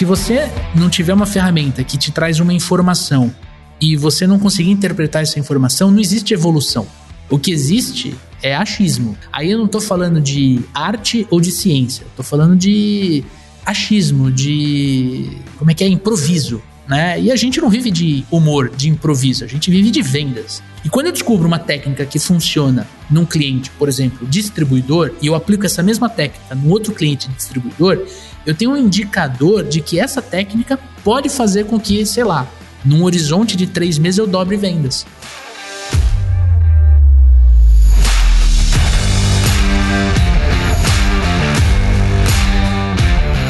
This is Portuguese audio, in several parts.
Se você não tiver uma ferramenta que te traz uma informação e você não conseguir interpretar essa informação, não existe evolução. O que existe é achismo. Aí eu não tô falando de arte ou de ciência, tô falando de achismo, de como é que é improviso né? E a gente não vive de humor, de improviso, a gente vive de vendas. E quando eu descubro uma técnica que funciona num cliente, por exemplo, distribuidor, e eu aplico essa mesma técnica no outro cliente distribuidor, eu tenho um indicador de que essa técnica pode fazer com que, sei lá, num horizonte de três meses eu dobre vendas.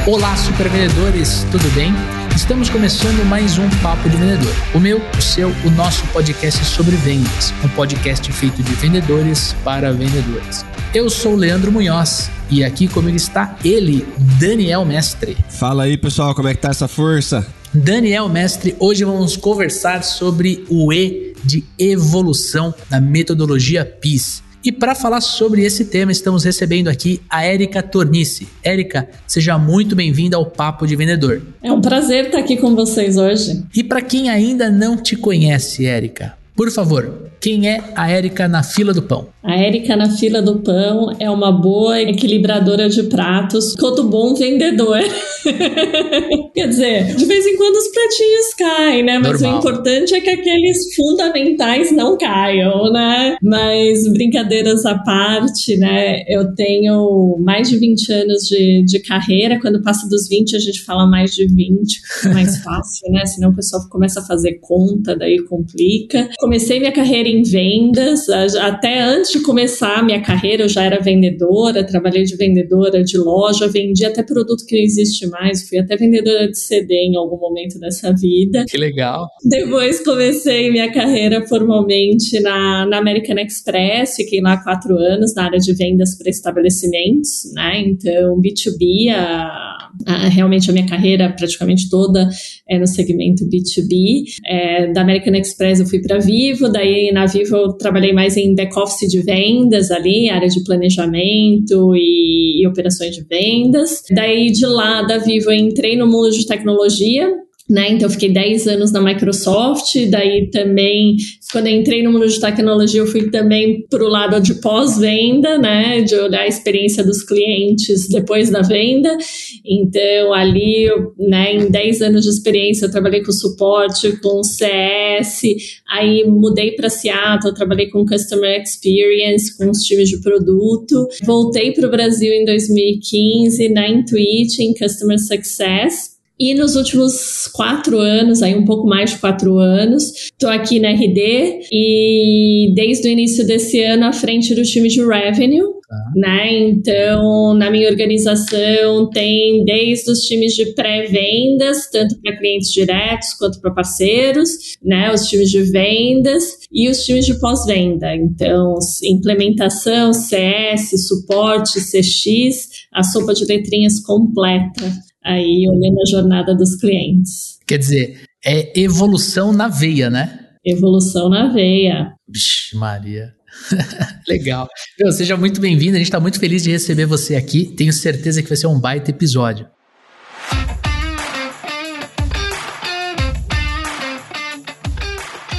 Olá, super vendedores, tudo bem? Estamos começando mais um Papo de Vendedor. O meu, o seu, o nosso podcast sobre vendas. Um podcast feito de vendedores para vendedores. Eu sou o Leandro Munhoz e aqui comigo está ele, Daniel Mestre. Fala aí, pessoal, como é que tá essa força? Daniel Mestre, hoje vamos conversar sobre o E de evolução na metodologia PIS. E para falar sobre esse tema, estamos recebendo aqui a Érica Tornice. Érica, seja muito bem-vinda ao Papo de Vendedor. É um prazer estar aqui com vocês hoje. E para quem ainda não te conhece, Érica, por favor, quem é a Érica na fila do pão? A Érica na fila do pão é uma boa equilibradora de pratos, todo bom vendedor. Quer dizer, de vez em quando os pratinhos caem, né? Mas Normal. o importante é que aqueles fundamentais não caiam, né? Mas brincadeiras à parte, né? Eu tenho mais de 20 anos de, de carreira. Quando passa dos 20, a gente fala mais de 20, mais fácil, né? Senão o pessoal começa a fazer conta, daí complica. Comecei minha carreira em vendas, até antes antes de começar a minha carreira, eu já era vendedora, trabalhei de vendedora de loja, vendi até produto que não existe mais, fui até vendedora de CD em algum momento dessa vida. Que legal. Depois comecei minha carreira formalmente na, na American Express, fiquei lá quatro anos na área de vendas para estabelecimentos, né? Então, B2B, a, a, realmente a minha carreira praticamente toda é no segmento B2B. É, da American Express eu fui para Vivo, daí na Vivo eu trabalhei mais em back-office de vendas ali, área de planejamento e, e operações de vendas. Daí de lá da Vivo eu entrei no mundo de tecnologia, né? Então, eu fiquei 10 anos na Microsoft, daí também, quando eu entrei no mundo de tecnologia, eu fui também para o lado de pós-venda, né? De olhar a experiência dos clientes depois da venda. Então, ali, né, em 10 anos de experiência, eu trabalhei com suporte, com CS, aí mudei para Seattle, trabalhei com Customer Experience, com os times de produto. Voltei para o Brasil em 2015 na Intuit, em Customer Success. E nos últimos quatro anos, aí um pouco mais de quatro anos, estou aqui na RD e desde o início desse ano à frente do time de revenue, tá. né? Então, na minha organização tem desde os times de pré-vendas, tanto para clientes diretos quanto para parceiros, né? Os times de vendas e os times de pós-venda. Então, implementação, CS, suporte, CX, a sopa de letrinhas completa aí olhando a jornada dos clientes. Quer dizer, é evolução na veia, né? Evolução na veia. Vixe, Maria. Legal. Meu, seja muito bem-vindo. A gente está muito feliz de receber você aqui. Tenho certeza que vai ser um baita episódio.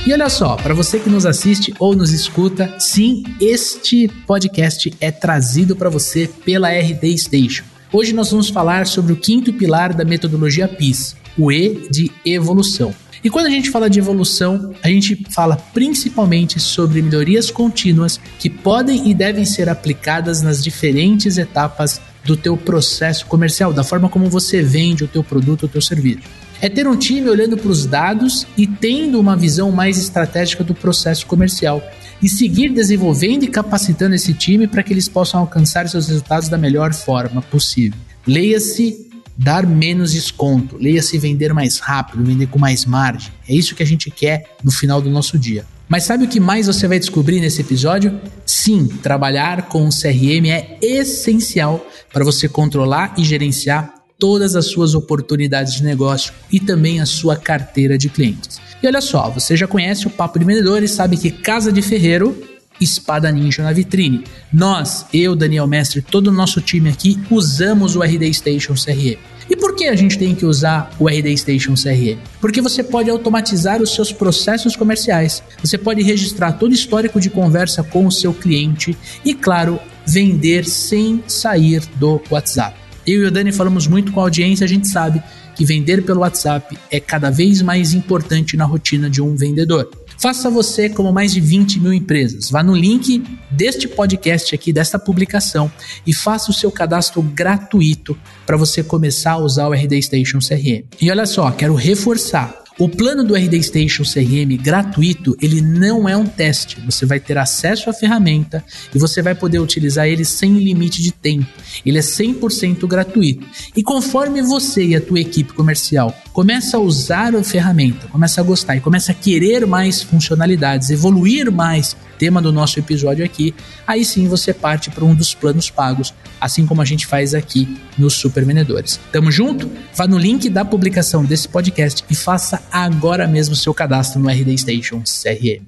E olha só, para você que nos assiste ou nos escuta, sim, este podcast é trazido para você pela RD Station. Hoje nós vamos falar sobre o quinto pilar da metodologia PIS, o E de evolução. E quando a gente fala de evolução, a gente fala principalmente sobre melhorias contínuas que podem e devem ser aplicadas nas diferentes etapas do teu processo comercial, da forma como você vende o teu produto ou o teu serviço. É ter um time olhando para os dados e tendo uma visão mais estratégica do processo comercial e seguir desenvolvendo e capacitando esse time para que eles possam alcançar seus resultados da melhor forma possível. Leia-se dar menos desconto, leia-se vender mais rápido, vender com mais margem. É isso que a gente quer no final do nosso dia. Mas sabe o que mais você vai descobrir nesse episódio? Sim, trabalhar com o CRM é essencial para você controlar e gerenciar todas as suas oportunidades de negócio e também a sua carteira de clientes. E olha só, você já conhece o Papo de Vendedor e sabe que Casa de Ferreiro, espada ninja na vitrine. Nós, eu, Daniel Mestre, todo o nosso time aqui usamos o RD Station CRM. E por que a gente tem que usar o RD Station CRM? Porque você pode automatizar os seus processos comerciais, você pode registrar todo o histórico de conversa com o seu cliente e, claro, vender sem sair do WhatsApp. Eu e o Dani falamos muito com a audiência, a gente sabe que vender pelo WhatsApp é cada vez mais importante na rotina de um vendedor. Faça você como mais de 20 mil empresas. Vá no link deste podcast aqui, desta publicação, e faça o seu cadastro gratuito para você começar a usar o RD Station CRM. E olha só, quero reforçar. O plano do RD Station CRM gratuito, ele não é um teste. Você vai ter acesso à ferramenta e você vai poder utilizar ele sem limite de tempo. Ele é 100% gratuito. E conforme você e a tua equipe comercial começa a usar a ferramenta, começa a gostar e começa a querer mais funcionalidades, evoluir mais, tema do nosso episódio aqui, aí sim você parte para um dos planos pagos, assim como a gente faz aqui nos Super Vendedores. Tamo junto? Vá no link da publicação desse podcast e faça agora mesmo seu cadastro no RD Station CRM.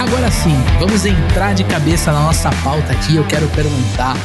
Agora sim, vamos entrar de cabeça na nossa pauta aqui. Eu quero perguntar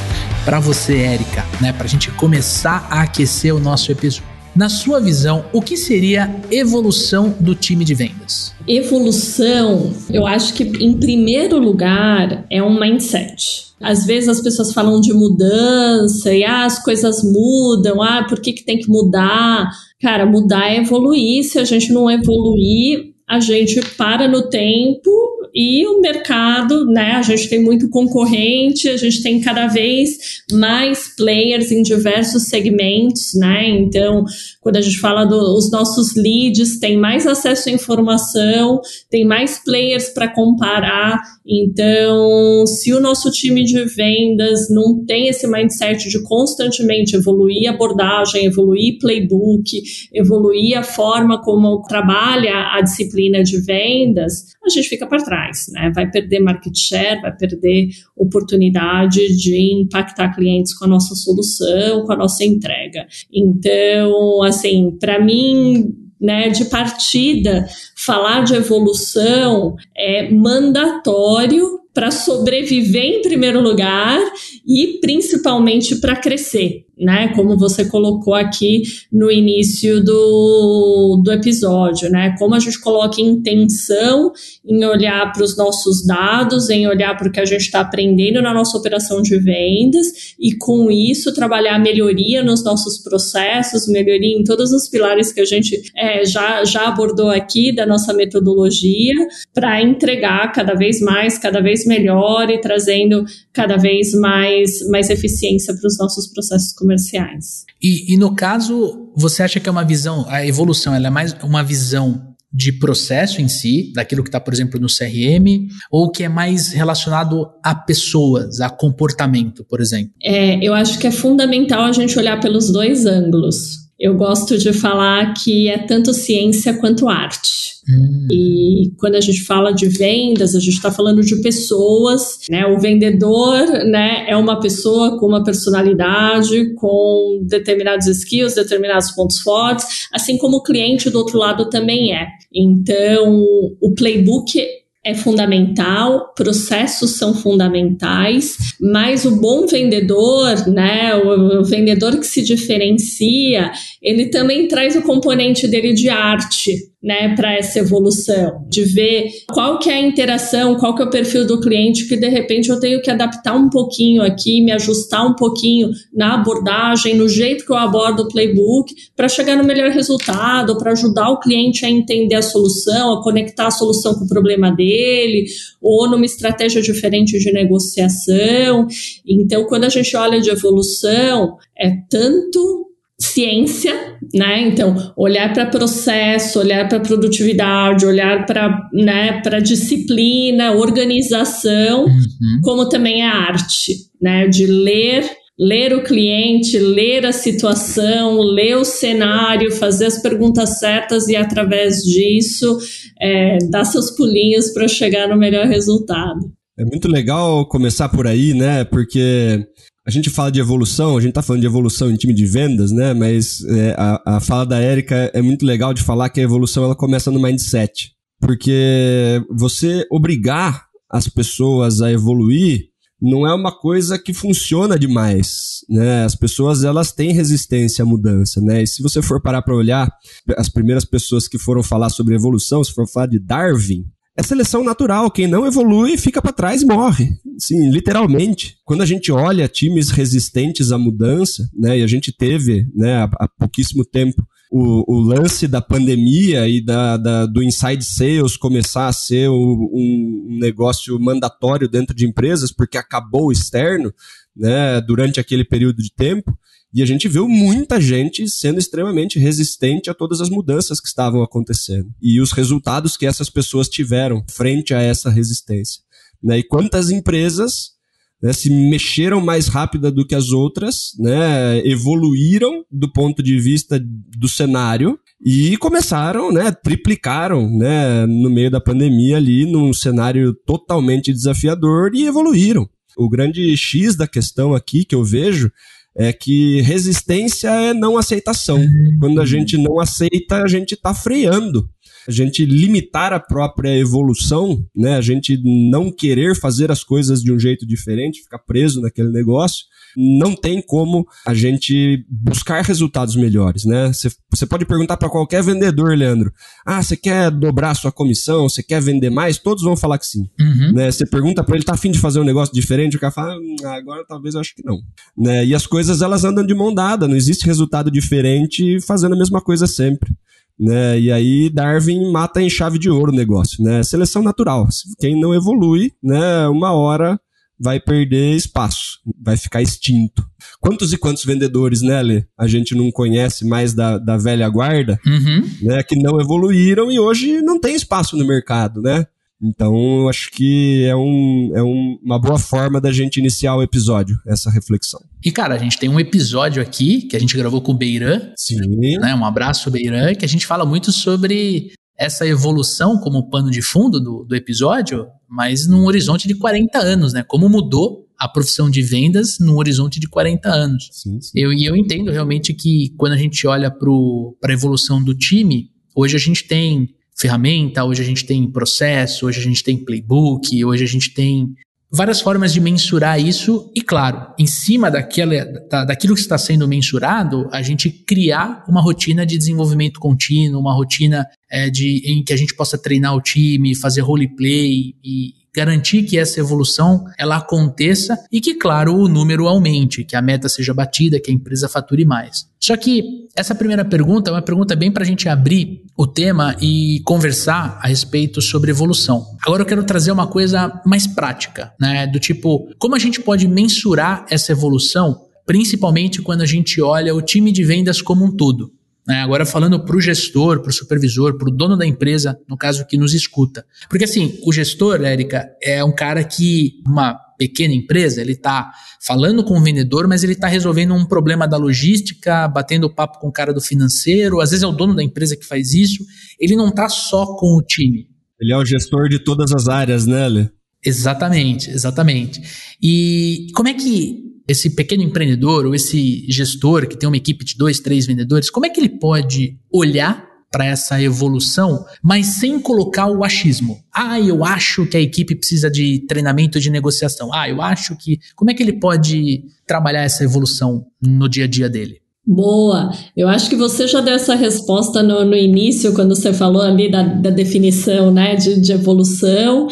para você, Érica, né, para a gente começar a aquecer o nosso episódio. Na sua visão, o que seria evolução do time de vendas? Evolução, eu acho que em primeiro lugar é um mindset. Às vezes as pessoas falam de mudança e ah, as coisas mudam, ah, por que, que tem que mudar? Cara, mudar é evoluir. Se a gente não evoluir, a gente para no tempo e o mercado, né? A gente tem muito concorrente, a gente tem cada vez mais players em diversos segmentos, né? Então, quando a gente fala dos nossos leads, tem mais acesso à informação, tem mais players para comparar. Então, se o nosso time de vendas não tem esse mindset de constantemente evoluir abordagem, evoluir playbook, evoluir a forma como trabalha a disciplina de vendas, a gente fica para trás, né? Vai perder market share, vai perder oportunidade de impactar clientes com a nossa solução, com a nossa entrega. Então, assim, para mim, né, de partida, falar de evolução é mandatório para sobreviver em primeiro lugar e principalmente para crescer, né? Como você colocou aqui no início do, do episódio, né? Como a gente coloca intenção em olhar para os nossos dados, em olhar para o que a gente está aprendendo na nossa operação de vendas e com isso trabalhar melhoria nos nossos processos, melhoria em todos os pilares que a gente é, já, já abordou aqui da nossa metodologia para entregar cada vez mais, cada vez melhor e trazendo cada vez mais, mais eficiência para os nossos processos comerciais. E, e no caso, você acha que é uma visão, a evolução ela é mais uma visão de processo em si, daquilo que está, por exemplo, no CRM, ou que é mais relacionado a pessoas, a comportamento, por exemplo? É, eu acho que é fundamental a gente olhar pelos dois ângulos. Eu gosto de falar que é tanto ciência quanto arte. Hum. E quando a gente fala de vendas, a gente está falando de pessoas, né? O vendedor, né, é uma pessoa com uma personalidade, com determinados skills, determinados pontos fortes, assim como o cliente do outro lado também é. Então, o playbook é fundamental, processos são fundamentais, mas o bom vendedor, né, o, vendedor que se diferencia, ele também traz o componente dele de arte, né, para essa evolução, de ver qual que é a interação, qual que é o perfil do cliente que de repente eu tenho que adaptar um pouquinho aqui, me ajustar um pouquinho na abordagem, no jeito que eu abordo o playbook, para chegar no melhor resultado, para ajudar o cliente a entender a solução, a conectar a solução com o problema dele, ou numa estratégia diferente de negociação. Então, quando a gente olha de evolução, é tanto ciência, né? Então, olhar para processo, olhar para produtividade, olhar para né, disciplina, organização, uhum. como também a arte, né? De ler ler o cliente, ler a situação, ler o cenário, fazer as perguntas certas e através disso é, dar seus pulinhos para chegar no melhor resultado. É muito legal começar por aí, né? Porque a gente fala de evolução, a gente tá falando de evolução em time de vendas, né? Mas é, a, a fala da Érica é muito legal de falar que a evolução ela começa no mindset. Porque você obrigar as pessoas a evoluir não é uma coisa que funciona demais, né? As pessoas elas têm resistência à mudança, né? E se você for parar para olhar as primeiras pessoas que foram falar sobre evolução, se for falar de Darwin, é seleção natural. Quem não evolui fica para trás e morre. Sim, literalmente. Quando a gente olha times resistentes à mudança, né, e a gente teve, né, há, pouquíssimo tempo, o, o, lance da pandemia e da, da, do inside sales começar a ser o, um negócio mandatório dentro de empresas, porque acabou o externo, né, durante aquele período de tempo. E a gente viu muita gente sendo extremamente resistente a todas as mudanças que estavam acontecendo. E os resultados que essas pessoas tiveram frente a essa resistência. Né? E quantas empresas né, se mexeram mais rápida do que as outras, né, evoluíram do ponto de vista do cenário e começaram, né, triplicaram, né, no meio da pandemia ali, num cenário totalmente desafiador e evoluíram. O grande X da questão aqui que eu vejo é que resistência é não aceitação. Uhum. Quando a gente não aceita, a gente está freando. A gente limitar a própria evolução, né? A gente não querer fazer as coisas de um jeito diferente, ficar preso naquele negócio, não tem como a gente buscar resultados melhores, né? Você pode perguntar para qualquer vendedor, Leandro, ah, você quer dobrar sua comissão, você quer vender mais? Todos vão falar que sim. Uhum. Né? Você pergunta para ele, tá afim de fazer um negócio diferente? O cara fala, hum, agora talvez eu acho que não. Né? E as coisas elas andam de mão dada, não existe resultado diferente fazendo a mesma coisa sempre. Né? E aí Darwin mata em chave de ouro o negócio, né? Seleção natural. Quem não evolui, né, uma hora vai perder espaço, vai ficar extinto. Quantos e quantos vendedores, né, Lê? A gente não conhece mais da, da velha guarda, uhum. né? Que não evoluíram e hoje não tem espaço no mercado, né? Então, eu acho que é, um, é um, uma boa forma da gente iniciar o episódio, essa reflexão. E, cara, a gente tem um episódio aqui que a gente gravou com o Beiran. Sim. Né, um abraço, Beiran, que a gente fala muito sobre essa evolução como pano de fundo do, do episódio, mas num horizonte de 40 anos, né? Como mudou a profissão de vendas num horizonte de 40 anos. Sim, sim. Eu, e eu entendo realmente que quando a gente olha para a evolução do time, hoje a gente tem ferramenta, hoje a gente tem processo, hoje a gente tem playbook, hoje a gente tem várias formas de mensurar isso. E, claro, em cima daquela, da, daquilo que está sendo mensurado, a gente criar uma rotina de desenvolvimento contínuo, uma rotina é, de, em que a gente possa treinar o time, fazer roleplay e garantir que essa evolução ela aconteça e que, claro, o número aumente, que a meta seja batida, que a empresa fature mais. Só que essa primeira pergunta é uma pergunta bem para a gente abrir o tema e conversar a respeito sobre evolução. Agora eu quero trazer uma coisa mais prática, né? Do tipo, como a gente pode mensurar essa evolução, principalmente quando a gente olha o time de vendas como um todo. Né? Agora falando para o gestor, para o supervisor, para o dono da empresa, no caso que nos escuta. Porque assim, o gestor, Érica, é um cara que, uma pequena empresa, ele está falando com o vendedor, mas ele está resolvendo um problema da logística, batendo papo com o cara do financeiro, às vezes é o dono da empresa que faz isso, ele não está só com o time. Ele é o gestor de todas as áreas, né, Lê? Exatamente, exatamente. E como é que esse pequeno empreendedor ou esse gestor que tem uma equipe de dois, três vendedores, como é que ele pode olhar para essa evolução, mas sem colocar o achismo? Ah, eu acho que a equipe precisa de treinamento de negociação. Ah, eu acho que. Como é que ele pode trabalhar essa evolução no dia a dia dele? Boa! Eu acho que você já deu essa resposta no, no início, quando você falou ali da, da definição né, de, de evolução.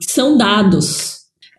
São dados.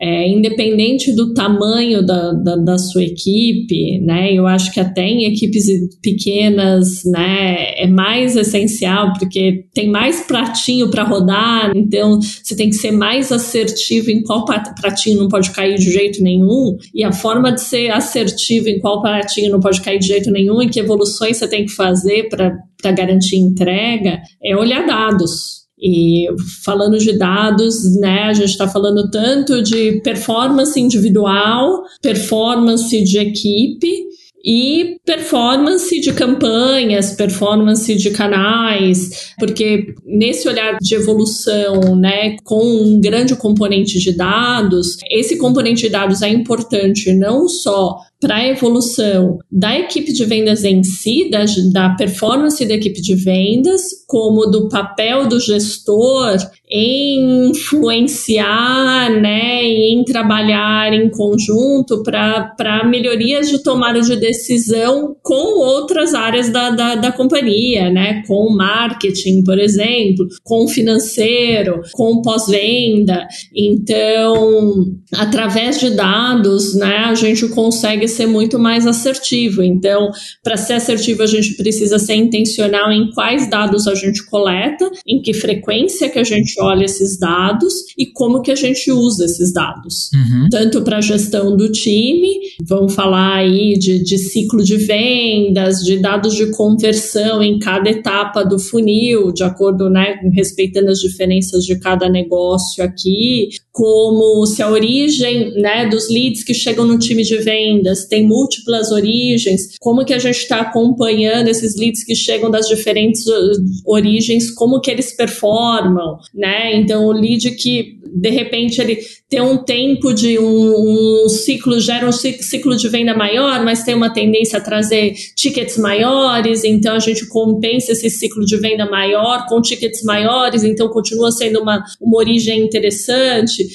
É, independente do tamanho da, da, da, sua equipe, né? Eu acho que até em equipes pequenas, né, é mais essencial porque tem mais pratinho para rodar, então você tem que ser mais assertivo em qual pratinho não pode cair de jeito nenhum, e a forma de ser assertivo em qual pratinho não pode cair de jeito nenhum e que evoluções você tem que fazer para garantir entrega é olhar dados. E falando de dados, né, a gente está falando tanto de performance individual, performance de equipe e performance de campanhas, performance de canais, porque nesse olhar de evolução, né, com um grande componente de dados, esse componente de dados é importante não só para a evolução da equipe de vendas em si, da, da performance da equipe de vendas, como do papel do gestor em influenciar, né, em trabalhar em conjunto para melhorias de tomada de decisão com outras áreas da, da, da companhia, né, com marketing, por exemplo, com financeiro, com pós-venda. Então, através de dados, né, a gente consegue ser muito mais assertivo. Então, para ser assertivo, a gente precisa ser intencional em quais dados a gente coleta, em que frequência que a gente olha esses dados e como que a gente usa esses dados. Uhum. Tanto para a gestão do time, vamos falar aí de, de ciclo de vendas, de dados de conversão em cada etapa do funil, de acordo, né, respeitando as diferenças de cada negócio aqui, como se a origem, né, dos leads que chegam no time de vendas tem múltiplas origens, como que a gente está acompanhando esses leads que chegam das diferentes uh, origens, como que eles performam, né? Né? Então, o lead que de repente ele tem um tempo de um, um, ciclo, gera um ciclo de venda maior, mas tem uma tendência a trazer tickets maiores, então a gente compensa esse ciclo de venda maior com tickets maiores, então continua sendo uma, uma origem interessante,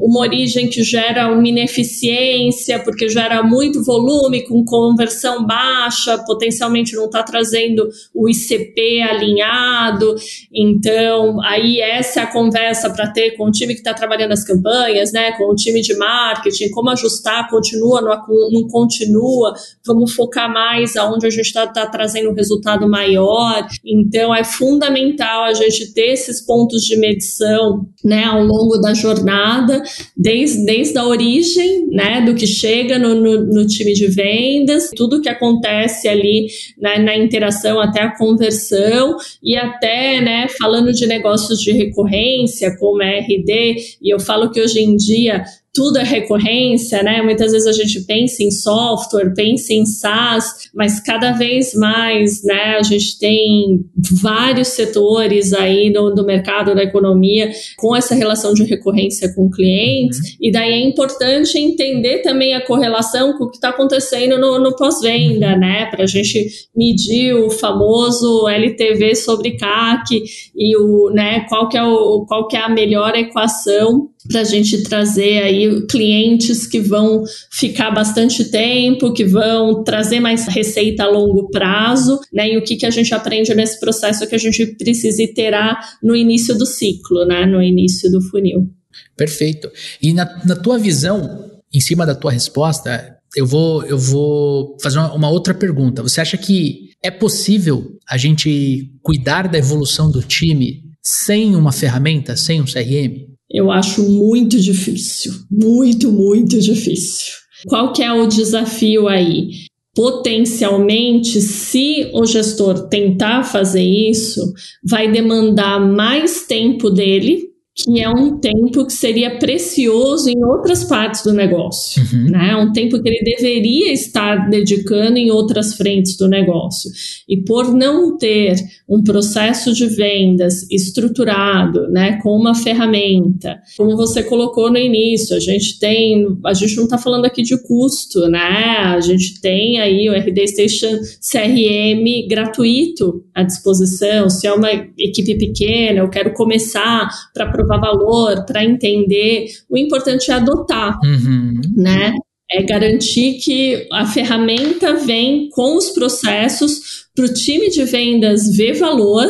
uma origem que gera uma ineficiência, porque gera muito volume, com conversão baixa, potencialmente não está trazendo o ICP alinhado, então aí essa é a conversa para ter com o time está trabalhando as campanhas, né, com o time de marketing, como ajustar, continua, não, continua, vamos focar mais aonde a gente está tá trazendo um resultado maior. Então, é fundamental a gente ter esses pontos de medição, né, ao longo da jornada, desde, desde a origem, né, do que chega no, no, no time de vendas, tudo que acontece ali né, na interação até a conversão e até, né, falando de negócios de recorrência, como RD, e eu falo que hoje em dia tudo é recorrência, né? Muitas vezes a gente pensa em software, pensa em SaaS, mas cada vez mais, né? A gente tem vários setores aí no, no mercado da economia com essa relação de recorrência com clientes, uhum. e daí é importante entender também a correlação com o que está acontecendo no, no pós-venda, uhum. né? Para a gente medir o famoso LTV sobre CAC e o, né? Qual que é o, qual que é a melhor equação para a gente trazer aí clientes que vão ficar bastante tempo, que vão trazer mais receita a longo prazo, né? E o que, que a gente aprende nesse processo que a gente precisa iterar no início do ciclo, né? No início do funil. Perfeito. E na, na tua visão, em cima da tua resposta, eu vou, eu vou fazer uma, uma outra pergunta. Você acha que é possível a gente cuidar da evolução do time sem uma ferramenta, sem um CRM? Eu acho muito difícil, muito, muito difícil. Qual que é o desafio aí? Potencialmente, se o gestor tentar fazer isso, vai demandar mais tempo dele que é um tempo que seria precioso em outras partes do negócio, uhum. né? Um tempo que ele deveria estar dedicando em outras frentes do negócio. E por não ter um processo de vendas estruturado, né, com uma ferramenta, como você colocou no início, a gente tem, a gente não está falando aqui de custo, né? A gente tem aí o RD Station CRM gratuito à disposição. Se é uma equipe pequena, eu quero começar para provar valor, para entender. O importante é adotar, uhum. né? É garantir que a ferramenta vem com os processos para o time de vendas ver valor.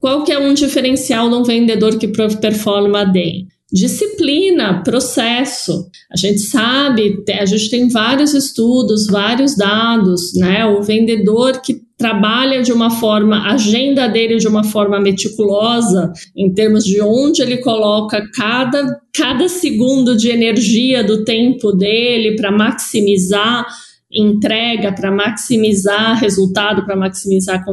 Qual que é um diferencial de um vendedor que performa bem? Disciplina, processo. A gente sabe, a gente tem vários estudos, vários dados, né? O vendedor que trabalha de uma forma, a agenda dele de uma forma meticulosa, em termos de onde ele coloca cada, cada segundo de energia do tempo dele para maximizar entrega, para maximizar resultado, para maximizar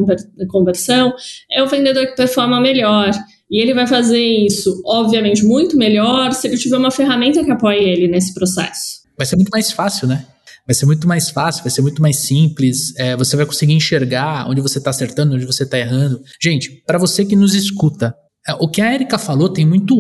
conversão, é o vendedor que performa melhor. E ele vai fazer isso, obviamente, muito melhor se ele tiver uma ferramenta que apoie ele nesse processo. Vai ser muito mais fácil, né? Vai ser muito mais fácil, vai ser muito mais simples. É, você vai conseguir enxergar onde você está acertando, onde você está errando. Gente, para você que nos escuta, é, o que a Erika falou tem muito,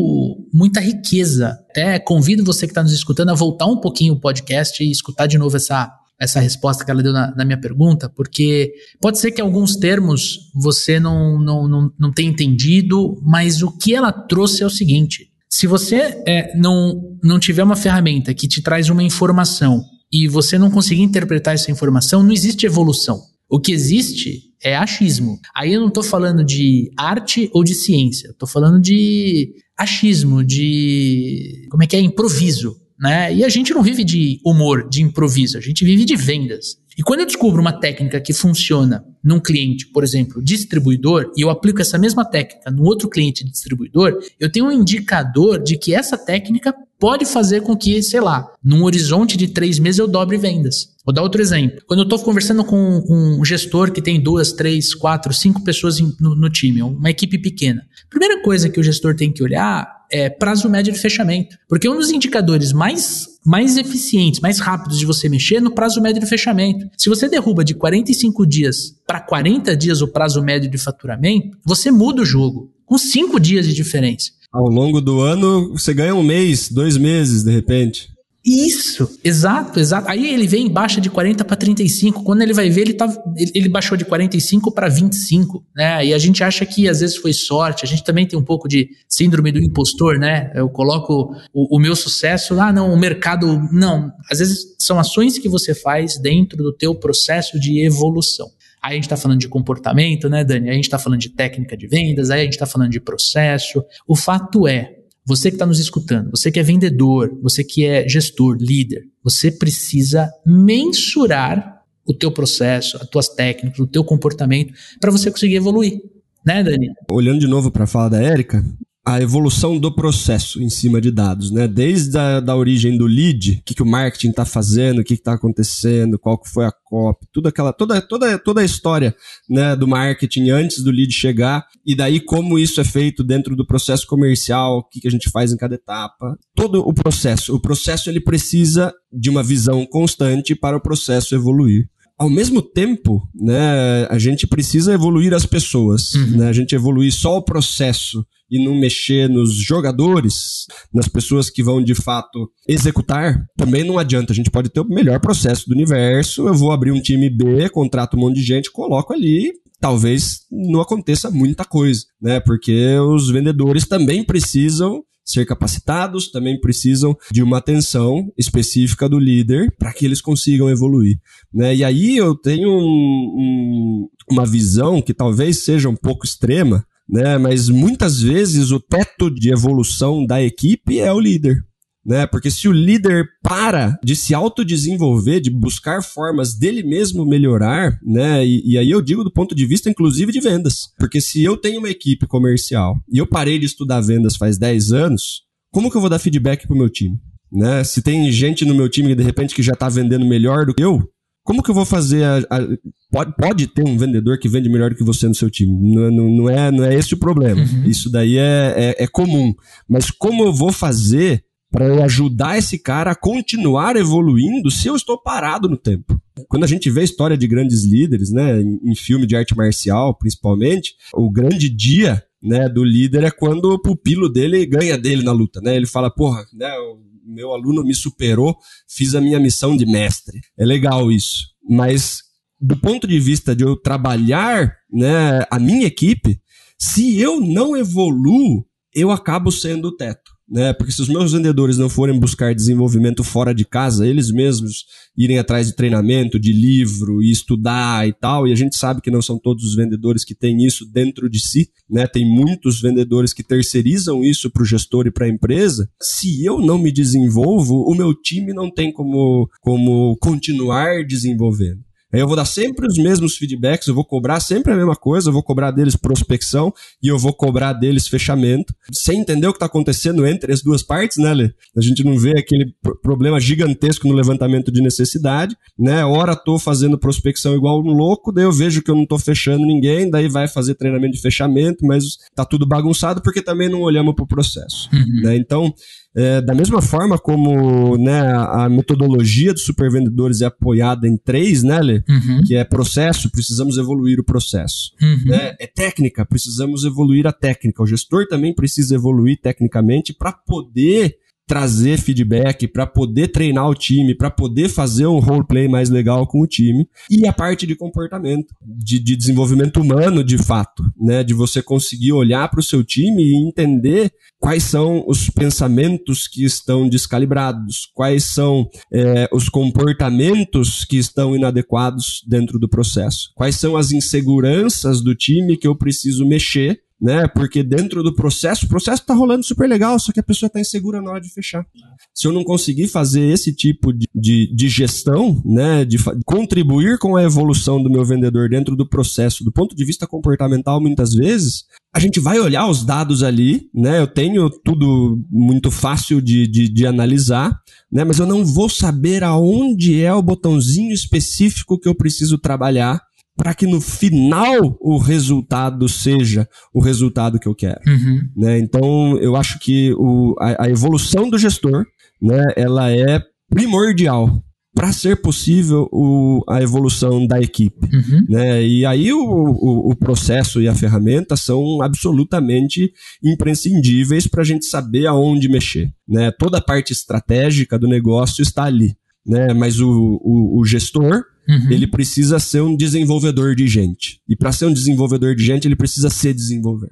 muita riqueza. Até convido você que está nos escutando a voltar um pouquinho o podcast e escutar de novo essa, essa resposta que ela deu na, na, minha pergunta, porque pode ser que alguns termos você não, não, não, não tenha entendido, mas o que ela trouxe é o seguinte: se você é, não, não tiver uma ferramenta que te traz uma informação e você não conseguir interpretar essa informação, não existe evolução. O que existe é achismo. Aí eu não estou falando de arte ou de ciência, estou falando de achismo, de. Como é que é? Improviso. Né? E a gente não vive de humor, de improviso, a gente vive de vendas. E quando eu descubro uma técnica que funciona num cliente, por exemplo, distribuidor, e eu aplico essa mesma técnica num outro cliente distribuidor, eu tenho um indicador de que essa técnica pode fazer com que, sei lá, num horizonte de três meses eu dobre vendas. Vou dar outro exemplo. Quando eu estou conversando com um gestor que tem duas, três, quatro, cinco pessoas no, no time, uma equipe pequena, primeira coisa que o gestor tem que olhar é prazo médio de fechamento. Porque um dos indicadores mais, mais eficientes, mais rápidos de você mexer é no prazo médio de fechamento. Se você derruba de 45 dias para 40 dias o prazo médio de faturamento, você muda o jogo, com 5 dias de diferença. Ao longo do ano, você ganha um mês, dois meses, de repente. Isso, exato, exato. Aí ele vem e baixa de 40 para 35. Quando ele vai ver, ele, tá, ele baixou de 45 para 25, né? E a gente acha que às vezes foi sorte. A gente também tem um pouco de síndrome do impostor, né? Eu coloco o, o meu sucesso, ah, não, o mercado. Não, às vezes são ações que você faz dentro do teu processo de evolução. Aí a gente está falando de comportamento, né, Dani? Aí a gente está falando de técnica de vendas, aí a gente está falando de processo. O fato é, você que está nos escutando, você que é vendedor, você que é gestor, líder, você precisa mensurar o teu processo, as tuas técnicas, o teu comportamento para você conseguir evoluir, né, Dani? Olhando de novo para a fala da Érica, a evolução do processo em cima de dados, né? Desde a da origem do lead, o que, que o marketing está fazendo, o que está acontecendo, qual que foi a copy, tudo aquela, toda, toda, toda a história né, do marketing antes do lead chegar, e daí como isso é feito dentro do processo comercial, o que, que a gente faz em cada etapa. Todo o processo. O processo ele precisa de uma visão constante para o processo evoluir ao mesmo tempo, né, a gente precisa evoluir as pessoas, uhum. né, a gente evoluir só o processo e não mexer nos jogadores, nas pessoas que vão de fato executar, também não adianta. A gente pode ter o melhor processo do universo. Eu vou abrir um time B, contrato um monte de gente, coloco ali. Talvez não aconteça muita coisa, né? Porque os vendedores também precisam ser capacitados, também precisam de uma atenção específica do líder para que eles consigam evoluir. Né? E aí eu tenho um, um, uma visão que talvez seja um pouco extrema, né? Mas muitas vezes o teto de evolução da equipe é o líder. Né? Porque se o líder para de se autodesenvolver, de buscar formas dele mesmo melhorar, né? E, e, aí eu digo do ponto de vista, inclusive, de vendas. Porque se eu tenho uma equipe comercial e eu parei de estudar vendas faz 10 anos, como que eu vou dar feedback pro meu time? Né? Se tem gente no meu time de repente que já está vendendo melhor do que eu, como que eu vou fazer? A, a, pode, pode ter um vendedor que vende melhor do que você no seu time. Não, não, não é, não é esse o problema. Uhum. Isso daí é, é, é comum. Mas como eu vou fazer para ajudar esse cara a continuar evoluindo se eu estou parado no tempo? Quando a gente vê a história de grandes líderes, né, em, em filme de arte marcial, principalmente, o grande dia né, do líder é quando o pupilo dele ganha dele na luta, né? Ele fala, porra, né, meu aluno me superou, fiz a minha missão de mestre. É legal isso. Mas do ponto de vista de eu trabalhar né, a minha equipe, se eu não evoluo, eu acabo sendo o teto né? Porque se os meus vendedores não forem buscar desenvolvimento fora de casa, eles mesmos irem atrás de treinamento, de livro e estudar e tal, e a gente sabe que não são todos os vendedores que têm isso dentro de si, né? Tem muitos vendedores que terceirizam isso para o gestor e para a empresa. Se eu não me desenvolvo, o meu time não tem como, como continuar desenvolvendo. Aí eu vou dar sempre os mesmos feedbacks, eu vou cobrar sempre a mesma coisa, eu vou cobrar deles prospecção e eu vou cobrar deles fechamento, sem entender o que está acontecendo entre as duas partes, né, Lê? A gente não vê aquele problema gigantesco no levantamento de necessidade, né? Ora tô fazendo prospecção igual um louco, daí eu vejo que eu não tô fechando ninguém, daí vai fazer treinamento de fechamento, mas tá tudo bagunçado porque também não olhamos para o processo, uhum. né? Então, é, da mesma forma como né, a metodologia dos supervendedores é apoiada em três, né, Lê? Uhum. Que é processo, precisamos evoluir o processo. Uhum. Né? É técnica, precisamos evoluir a técnica. O gestor também precisa evoluir tecnicamente para poder trazer feedback, para poder treinar o time, para poder fazer um roleplay mais legal com o time, e a parte de comportamento, de, de desenvolvimento humano de fato, né? De você conseguir olhar para o seu time e entender quais são os pensamentos que estão descalibrados, quais são é, os comportamentos que estão inadequados dentro do processo, quais são as inseguranças do time que eu preciso mexer né? Porque dentro do processo, o processo está rolando super legal, só que a pessoa está insegura na hora de fechar. Se eu não conseguir fazer esse tipo de, de, de gestão, né? De contribuir com a evolução do meu vendedor dentro do processo, do ponto de vista comportamental, muitas vezes, a gente vai olhar os dados ali, né? Eu tenho tudo muito fácil de, de, de analisar, né? Mas eu não vou saber aonde é o botãozinho específico que eu preciso trabalhar para que no final o resultado seja o resultado que eu quero. Uhum. Né? Então, eu acho que o, a, a, evolução do gestor, né, ela é primordial para ser possível o, a evolução da equipe. Uhum. Né? E aí o, o, o, processo e a ferramenta são absolutamente imprescindíveis para a gente saber aonde mexer. Né? Toda a parte estratégica do negócio está ali. Né? Mas o, o, o gestor Uhum. Ele precisa ser um desenvolvedor de gente. E para ser um desenvolvedor de gente, ele precisa se desenvolver.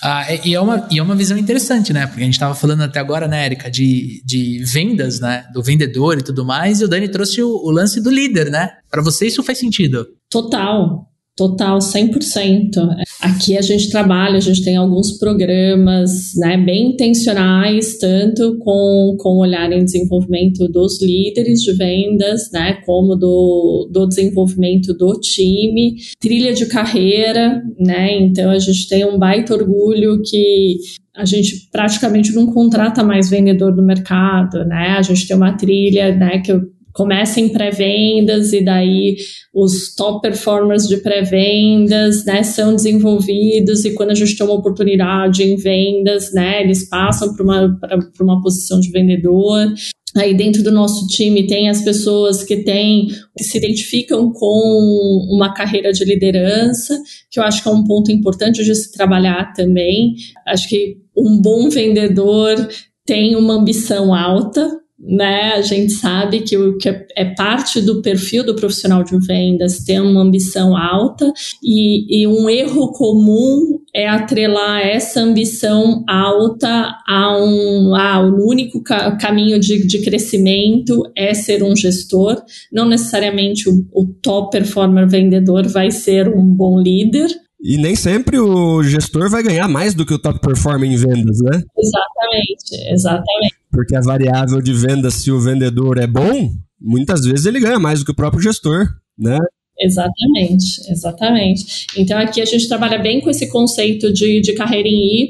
Ah, e, é uma, e é uma visão interessante, né? Porque a gente estava falando até agora, né, Erika, de, de vendas, né? Do vendedor e tudo mais, e o Dani trouxe o, o lance do líder, né? Para você isso faz sentido? Total. Total, 100%. Aqui a gente trabalha, a gente tem alguns programas né, bem intencionais, tanto com, com olhar em desenvolvimento dos líderes de vendas, né, como do, do desenvolvimento do time, trilha de carreira, né, então a gente tem um baita orgulho que a gente praticamente não contrata mais vendedor do mercado, né, a gente tem uma trilha, né, que eu começa em pré-vendas e daí os top performers de pré-vendas, né, são desenvolvidos e quando a gente tem uma oportunidade em vendas, né, eles passam para uma, uma posição de vendedor. Aí dentro do nosso time tem as pessoas que têm, que se identificam com uma carreira de liderança, que eu acho que é um ponto importante de se trabalhar também. Acho que um bom vendedor tem uma ambição alta, né? A gente sabe que o que é parte do perfil do profissional de vendas ter uma ambição alta e, e um erro comum é atrelar essa ambição alta a um, a um único ca caminho de, de crescimento é ser um gestor. Não necessariamente o, o top performer vendedor vai ser um bom líder, e nem sempre o gestor vai ganhar mais do que o top performer em vendas, né? Exatamente, exatamente. Porque a variável de venda, se o vendedor é bom, muitas vezes ele ganha mais do que o próprio gestor, né? Exatamente, exatamente. Então aqui a gente trabalha bem com esse conceito de, de carreira em Y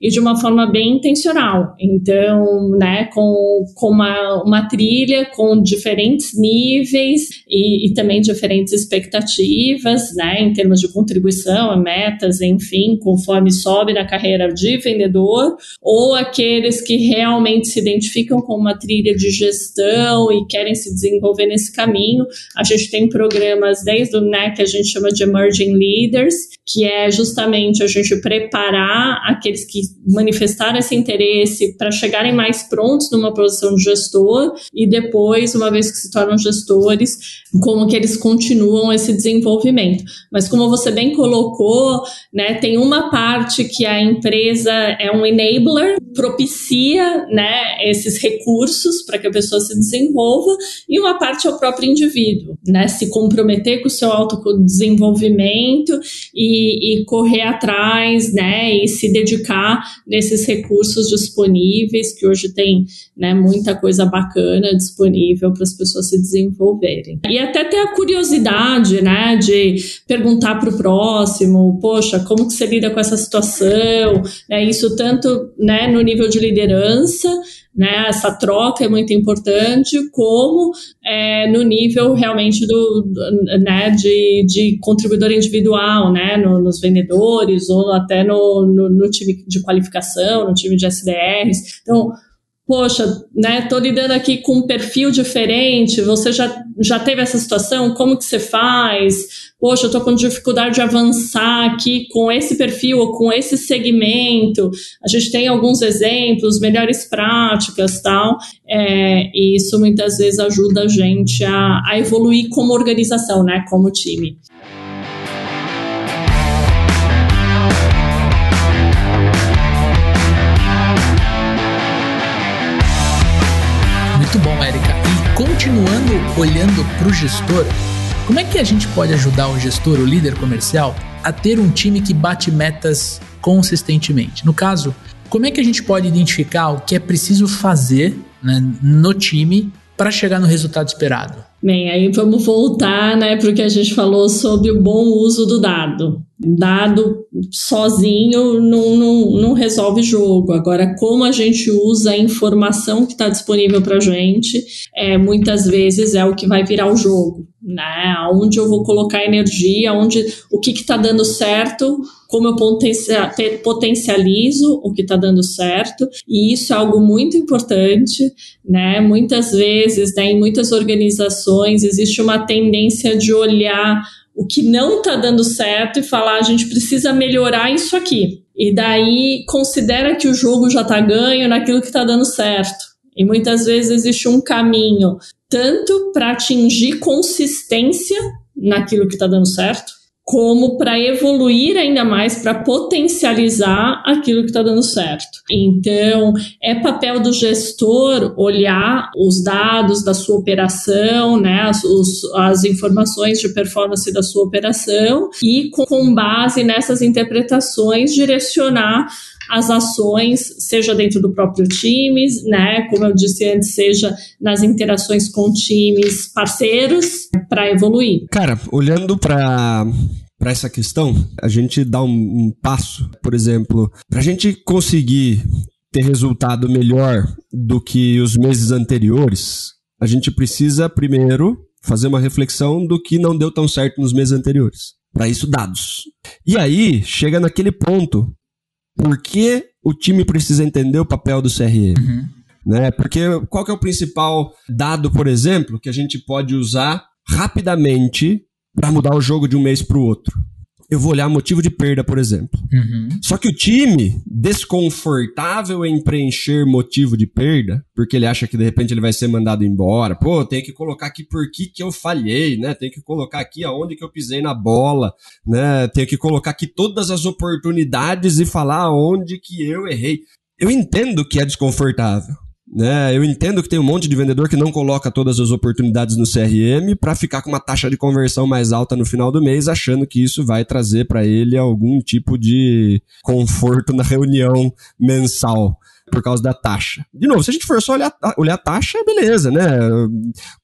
e de uma forma bem intencional. Então, né, com, com uma, uma trilha com diferentes níveis e, e também diferentes expectativas, né, em termos de contribuição, metas, enfim, conforme sobe na carreira de vendedor, ou aqueles que realmente se identificam com uma trilha de gestão e querem se desenvolver nesse caminho. A gente tem programas programas desde o né, que a gente chama de Emerging Leaders, que é justamente a gente preparar aqueles que manifestaram esse interesse para chegarem mais prontos numa posição de gestor e depois, uma vez que se tornam gestores, como que eles continuam esse desenvolvimento. Mas como você bem colocou, né, tem uma parte que a empresa é um enabler, propicia né, esses recursos para que a pessoa se desenvolva, e uma parte é o próprio indivíduo, né, se comprometer com o seu autodesenvolvimento e, e correr atrás, né, e se dedicar nesses recursos disponíveis, que hoje tem né, muita coisa bacana disponível para as pessoas se desenvolverem. E até ter a curiosidade, né, de perguntar para o próximo, poxa, como que você lida com essa situação? Né, isso tanto, né, no nível de liderança, né, essa troca é muito importante, como é, no nível realmente do, né, de, de contribuidor individual, né, no, nos vendedores ou até no, no, no time de qualificação, no time de SDRs. Então, poxa, né, tô lidando aqui com um perfil diferente, você já, já teve essa situação, como que você faz? Poxa, eu tô com dificuldade de avançar aqui com esse perfil ou com esse segmento. A gente tem alguns exemplos, melhores práticas, tal, é, e isso muitas vezes ajuda a gente a, a evoluir como organização, né, como time. Continuando olhando para o gestor, como é que a gente pode ajudar o gestor, o líder comercial, a ter um time que bate metas consistentemente? No caso, como é que a gente pode identificar o que é preciso fazer né, no time para chegar no resultado esperado? Bem, aí vamos voltar né, para o que a gente falou sobre o bom uso do dado. Dado sozinho não, não, não resolve jogo. Agora, como a gente usa a informação que está disponível para a gente, é, muitas vezes é o que vai virar o jogo. Né? Onde eu vou colocar energia, onde o que está dando certo, como eu potencializo o que está dando certo, e isso é algo muito importante. Né? Muitas vezes, né, em muitas organizações, existe uma tendência de olhar o que não está dando certo e falar a gente precisa melhorar isso aqui. E daí considera que o jogo já está ganho naquilo que está dando certo. E muitas vezes existe um caminho tanto para atingir consistência naquilo que está dando certo, como para evoluir ainda mais, para potencializar aquilo que está dando certo. Então, é papel do gestor olhar os dados da sua operação, né, as, os, as informações de performance da sua operação e, com, com base nessas interpretações, direcionar as ações, seja dentro do próprio time, né, como eu disse antes, seja nas interações com times parceiros para evoluir. Cara, olhando para para essa questão, a gente dá um, um passo, por exemplo, para a gente conseguir ter resultado melhor do que os meses anteriores, a gente precisa primeiro fazer uma reflexão do que não deu tão certo nos meses anteriores. Para isso, dados. E aí, chega naquele ponto por que o time precisa entender o papel do CRM. Uhum. Né? Porque qual que é o principal dado, por exemplo, que a gente pode usar rapidamente para mudar o jogo de um mês para o outro? Eu vou olhar motivo de perda, por exemplo. Uhum. Só que o time, desconfortável em preencher motivo de perda, porque ele acha que de repente ele vai ser mandado embora, pô, tem que colocar aqui por que, que eu falhei, né? Tem que colocar aqui aonde que eu pisei na bola, né? Tem que colocar aqui todas as oportunidades e falar onde que eu errei. Eu entendo que é desconfortável. Né? Eu entendo que tem um monte de vendedor que não coloca todas as oportunidades no CRM para ficar com uma taxa de conversão mais alta no final do mês, achando que isso vai trazer para ele algum tipo de conforto na reunião mensal por causa da taxa. De novo, se a gente for só olhar, olhar a taxa, beleza, né?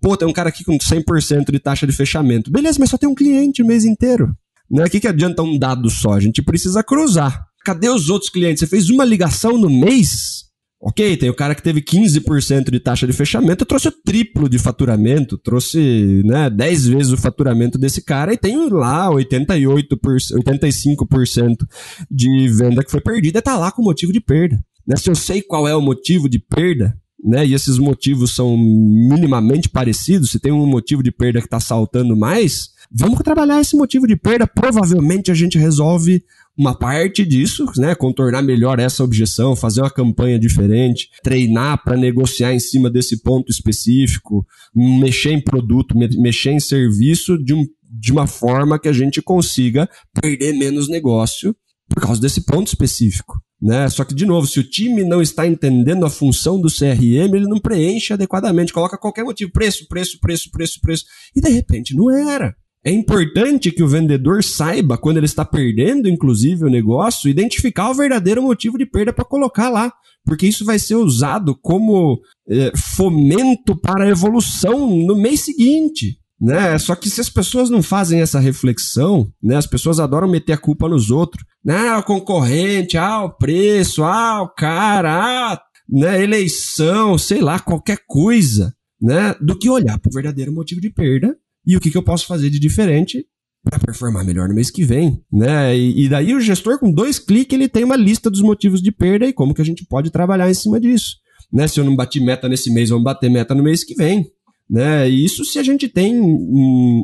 Pô, tem um cara aqui com 100% de taxa de fechamento. Beleza, mas só tem um cliente o mês inteiro. Né? O que, que adianta um dado só? A gente precisa cruzar. Cadê os outros clientes? Você fez uma ligação no mês? Ok, tem o cara que teve 15% de taxa de fechamento, trouxe o triplo de faturamento, trouxe né, 10 vezes o faturamento desse cara e tem lá 88%, 85% de venda que foi perdida, tá lá com motivo de perda. Né? Se eu sei qual é o motivo de perda, né, e esses motivos são minimamente parecidos, se tem um motivo de perda que está saltando mais, vamos trabalhar esse motivo de perda, provavelmente a gente resolve uma parte disso, né, contornar melhor essa objeção, fazer uma campanha diferente, treinar para negociar em cima desse ponto específico, mexer em produto, mexer em serviço de, um, de uma forma que a gente consiga perder menos negócio por causa desse ponto específico. Né? Só que, de novo, se o time não está entendendo a função do CRM, ele não preenche adequadamente, coloca qualquer motivo, preço, preço, preço, preço, preço, e de repente não era. É importante que o vendedor saiba, quando ele está perdendo, inclusive, o negócio, identificar o verdadeiro motivo de perda para colocar lá. Porque isso vai ser usado como é, fomento para a evolução no mês seguinte. Né? Só que se as pessoas não fazem essa reflexão, né? as pessoas adoram meter a culpa nos outros. Ah, o concorrente, ah, o preço, ah, o cara, ah, né, eleição, sei lá, qualquer coisa, né? Do que olhar para o verdadeiro motivo de perda e o que, que eu posso fazer de diferente para performar melhor no mês que vem, né? E, e, daí o gestor com dois cliques ele tem uma lista dos motivos de perda e como que a gente pode trabalhar em cima disso. né? Se eu não bati meta nesse mês, vamos bater meta no mês que vem, né? E isso se a gente tem um,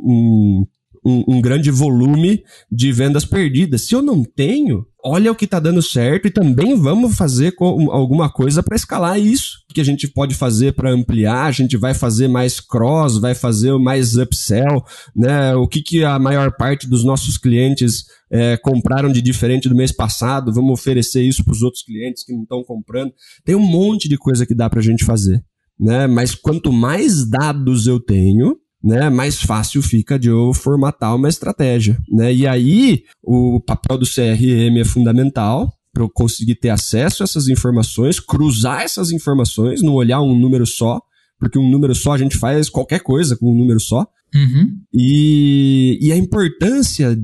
um um, um, grande volume de vendas perdidas. Se eu não tenho, olha o que está dando certo e também vamos fazer alguma coisa para escalar isso. O que a gente pode fazer para ampliar? A gente vai fazer mais cross, vai fazer mais upsell, né? O que, que a maior parte dos nossos clientes é, compraram de diferente do mês passado? Vamos oferecer isso para os outros clientes que não estão comprando. Tem um monte de coisa que dá para a gente fazer. Né? Mas quanto mais dados eu tenho, né, mais fácil fica de eu formatar uma estratégia, né? E aí o papel do CRM é fundamental para eu conseguir ter acesso a essas informações, cruzar essas informações, não olhar um número só, porque um número só a gente faz qualquer coisa com um número só. Uhum. E, e a importância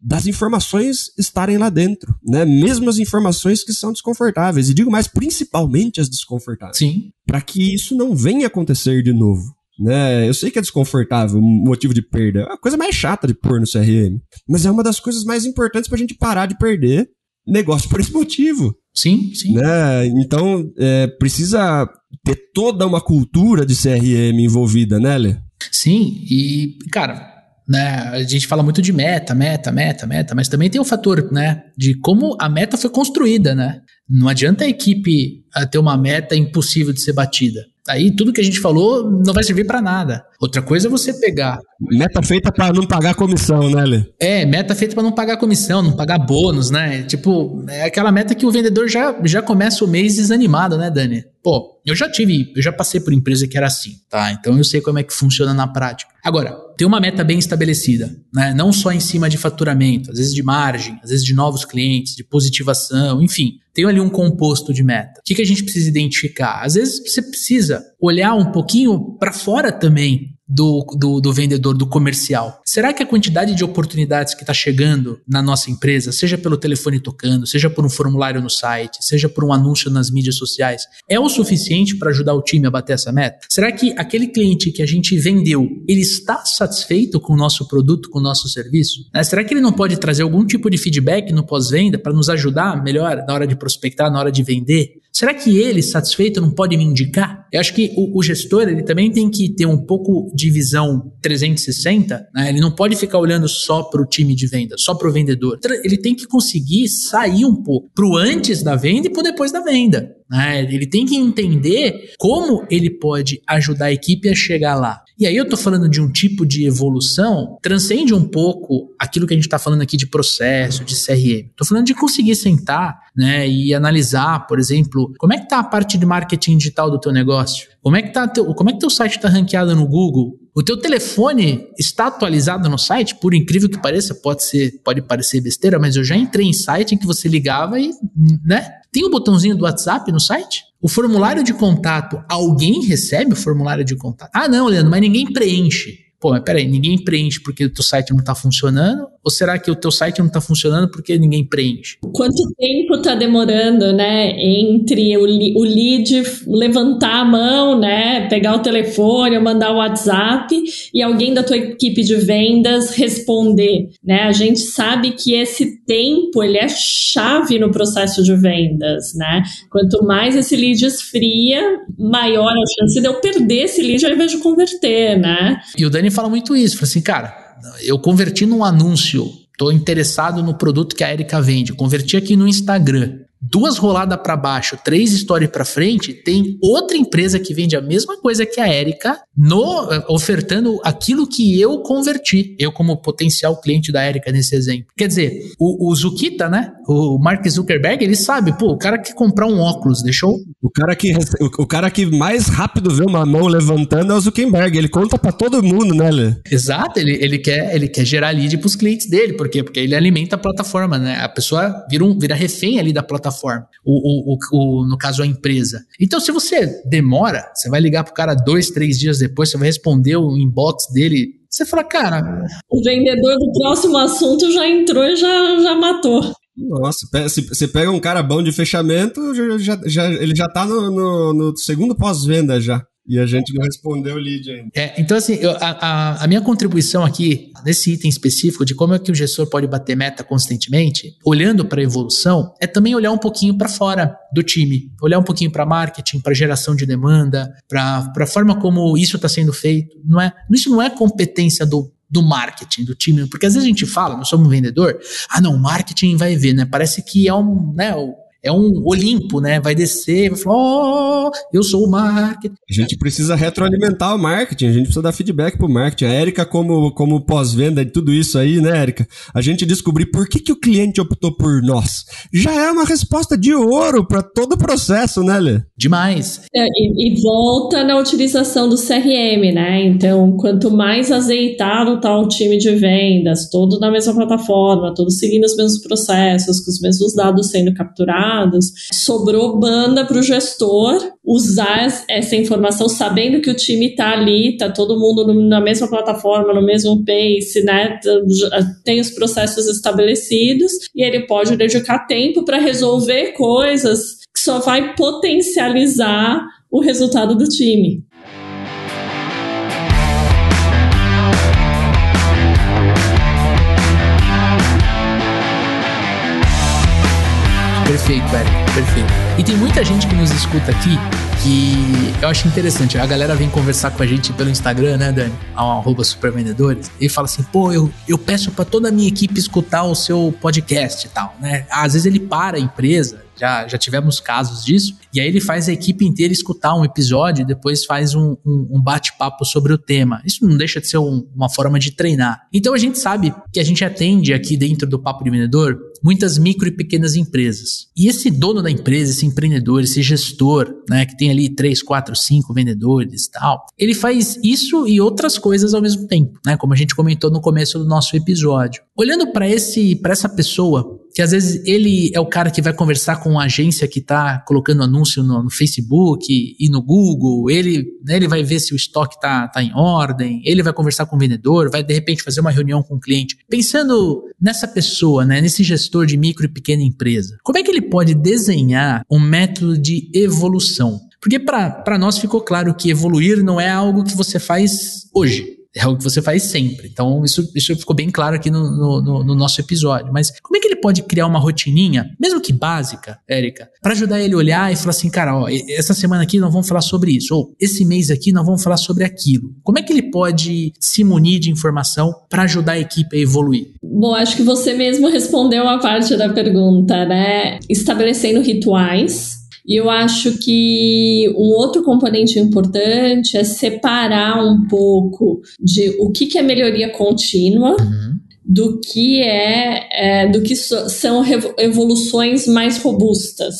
das informações estarem lá dentro, né? Mesmo as informações que são desconfortáveis. E digo mais, principalmente as desconfortáveis. Sim. Para que isso não venha acontecer de novo né? Eu sei que é desconfortável, motivo de perda. É a coisa mais chata de pôr no CRM. Mas é uma das coisas mais importantes pra gente parar de perder negócio por esse motivo. Sim, sim. Né? Então, é, precisa ter toda uma cultura de CRM envolvida, né, Lê? Sim, e, cara, né, a gente fala muito de meta, meta, meta, meta, mas também tem o fator, né, de como a meta foi construída, né? Não adianta a equipe ah, ter uma meta impossível de ser batida. Aí tudo que a gente falou não vai servir para nada. Outra coisa é você pegar. Meta feita para não pagar comissão, né, Lê? É, meta feita para não pagar comissão, não pagar bônus, né? Tipo, é aquela meta que o vendedor já, já começa o mês desanimado, né, Dani? Pô, eu já tive, eu já passei por empresa que era assim, tá? Então eu sei como é que funciona na prática. Agora, ter uma meta bem estabelecida, né? Não só em cima de faturamento, às vezes de margem, às vezes de novos clientes, de positivação, enfim. Tem ali um composto de meta. O que, que a gente precisa identificar? Às vezes você precisa olhar um pouquinho para fora também do, do, do, vendedor, do comercial. Será que a quantidade de oportunidades que está chegando na nossa empresa, seja pelo telefone tocando, seja por um formulário no site, seja por um anúncio nas mídias sociais, é o suficiente para ajudar o time a bater essa meta? Será que aquele cliente que a gente vendeu, ele está satisfeito com o nosso produto, com o nosso serviço? Né? Será que ele não pode trazer algum tipo de feedback no pós-venda para nos ajudar melhor na hora de prospectar, na hora de vender? Será que ele, satisfeito, não pode me indicar? Eu acho que o, o gestor ele também tem que ter um pouco de visão 360, né? ele não pode ficar olhando só para o time de venda, só para o vendedor. Ele tem que conseguir sair um pouco para o antes da venda e para depois da venda. Né? Ele tem que entender como ele pode ajudar a equipe a chegar lá. E aí eu estou falando de um tipo de evolução, transcende um pouco aquilo que a gente está falando aqui de processo, de CRM. Estou falando de conseguir sentar né, e analisar, por exemplo, como é que está a parte de marketing digital do teu negócio? Como é que tá teu, como é que teu site está ranqueado no Google? O teu telefone está atualizado no site? Por incrível que pareça, pode ser, pode parecer besteira, mas eu já entrei em site em que você ligava e, né? Tem o um botãozinho do WhatsApp no site? O formulário de contato, alguém recebe o formulário de contato? Ah, não, Leandro, mas ninguém preenche. Pô, mas peraí, ninguém preenche porque o teu site não está funcionando? Ou será que o teu site não está funcionando porque ninguém preenche? Quanto tempo está demorando, né, entre o, o lead levantar a mão, né, pegar o telefone ou mandar o WhatsApp e alguém da tua equipe de vendas responder, né? A gente sabe que esse tempo, ele é chave no processo de vendas, né? Quanto mais esse lead esfria, maior a chance de eu perder esse lead ao invés de converter, né? E o Dani fala muito isso, fala assim, cara, eu converti num anúncio, estou interessado no produto que a Erika vende, converti aqui no Instagram duas roladas para baixo, três stories para frente, tem outra empresa que vende a mesma coisa que a Erika, no, eh, ofertando aquilo que eu converti, eu como potencial cliente da Erika nesse exemplo. Quer dizer, o, o Zukita, né? O Mark Zuckerberg, ele sabe, pô, o cara que comprar um óculos, deixou? O cara que o, o cara que mais rápido vê uma mão levantando é o Zuckerberg, ele conta para todo mundo, né, Lê? Exato, ele, ele quer ele quer gerar lead para os clientes dele, por quê? Porque ele alimenta a plataforma, né? A pessoa vira um, vira refém ali da plataforma plataforma, o, o, o, no caso a empresa. Então, se você demora, você vai ligar pro cara dois, três dias depois, você vai responder o inbox dele. Você fala, cara. O vendedor do próximo assunto já entrou e já, já matou. Nossa, você pega um cara bom de fechamento, já, já, ele já tá no, no, no segundo pós-venda já. E a gente não respondeu o lead ainda. É, então, assim, eu, a, a, minha contribuição aqui, nesse item específico de como é que o gestor pode bater meta constantemente, olhando para a evolução, é também olhar um pouquinho para fora do time. Olhar um pouquinho para marketing, para geração de demanda, para a forma como isso está sendo feito. Não é, isso não é competência do do marketing, do time, porque às vezes a gente fala, nós somos um vendedor, ah não, marketing vai ver, né? Parece que é um, né, é um Olimpo, né? Vai descer, vai falar, oh, eu sou o marketing. A gente precisa retroalimentar o marketing, a gente precisa dar feedback pro marketing. A Érica, como, como pós-venda de tudo isso aí, né, Érica? A gente descobrir por que, que o cliente optou por nós. Já é uma resposta de ouro para todo o processo, né, Lê? Demais. É, e, e, volta na utilização do CRM, né? Então, quanto mais azeitado tá o time de vendas, todo na mesma plataforma, todos seguindo os mesmos processos, com os mesmos dados sendo capturados, dados, sobrou banda para o gestor usar essa informação sabendo que o time está ali, está todo mundo na mesma plataforma, no mesmo pace, né? Tem os processos estabelecidos e ele pode dedicar tempo para resolver coisas que só vai potencializar o resultado do time. Perfeito, velho. Perfeito. E tem muita gente que nos escuta aqui que eu acho interessante. A galera vem conversar com a gente pelo Instagram, né, Dani? Arroba supervendedores. E fala assim, pô, eu, eu peço para toda a minha equipe escutar o seu podcast e tal, né? Às vezes ele para a empresa, já, já tivemos casos disso, e aí ele faz a equipe inteira escutar um episódio e depois faz um, um, um bate-papo sobre o tema. Isso não deixa de ser um, uma forma de treinar. Então a gente sabe que a gente atende aqui dentro do Papo de Vendedor muitas micro e pequenas empresas. E esse dono da empresa, esse empreendedor, esse gestor, né, que tem ali três, quatro, cinco vendedores e tal, ele faz isso e outras coisas ao mesmo tempo, né, como a gente comentou no começo do nosso episódio. Olhando para esse, para essa pessoa, que às vezes ele é o cara que vai conversar com uma agência que está colocando anúncio no, no, Facebook e no Google, ele, né, ele vai ver se o estoque está tá em ordem, ele vai conversar com o vendedor, vai de repente fazer uma reunião com o cliente. Pensando nessa pessoa, né, nesse gestor de micro e pequena empresa, como é que ele pode desenhar um método de evolução? Porque para nós ficou claro que evoluir não é algo que você faz hoje é o que você faz sempre. Então, isso, isso ficou bem claro aqui no, no, no, nosso episódio. Mas como é que ele pode criar uma rotininha, mesmo que básica, Érica, para ajudar ele a olhar e falar assim, cara, ó, essa semana aqui nós vamos falar sobre isso, ou esse mês aqui nós vamos falar sobre aquilo. Como é que ele pode se munir de informação para ajudar a equipe a evoluir? Bom, acho que você mesmo respondeu a parte da pergunta, né? Estabelecendo rituais e eu acho que um outro componente importante é separar um pouco de o que, que é melhoria contínua. Uhum. Do que é, é do que so, são evoluções mais robustas.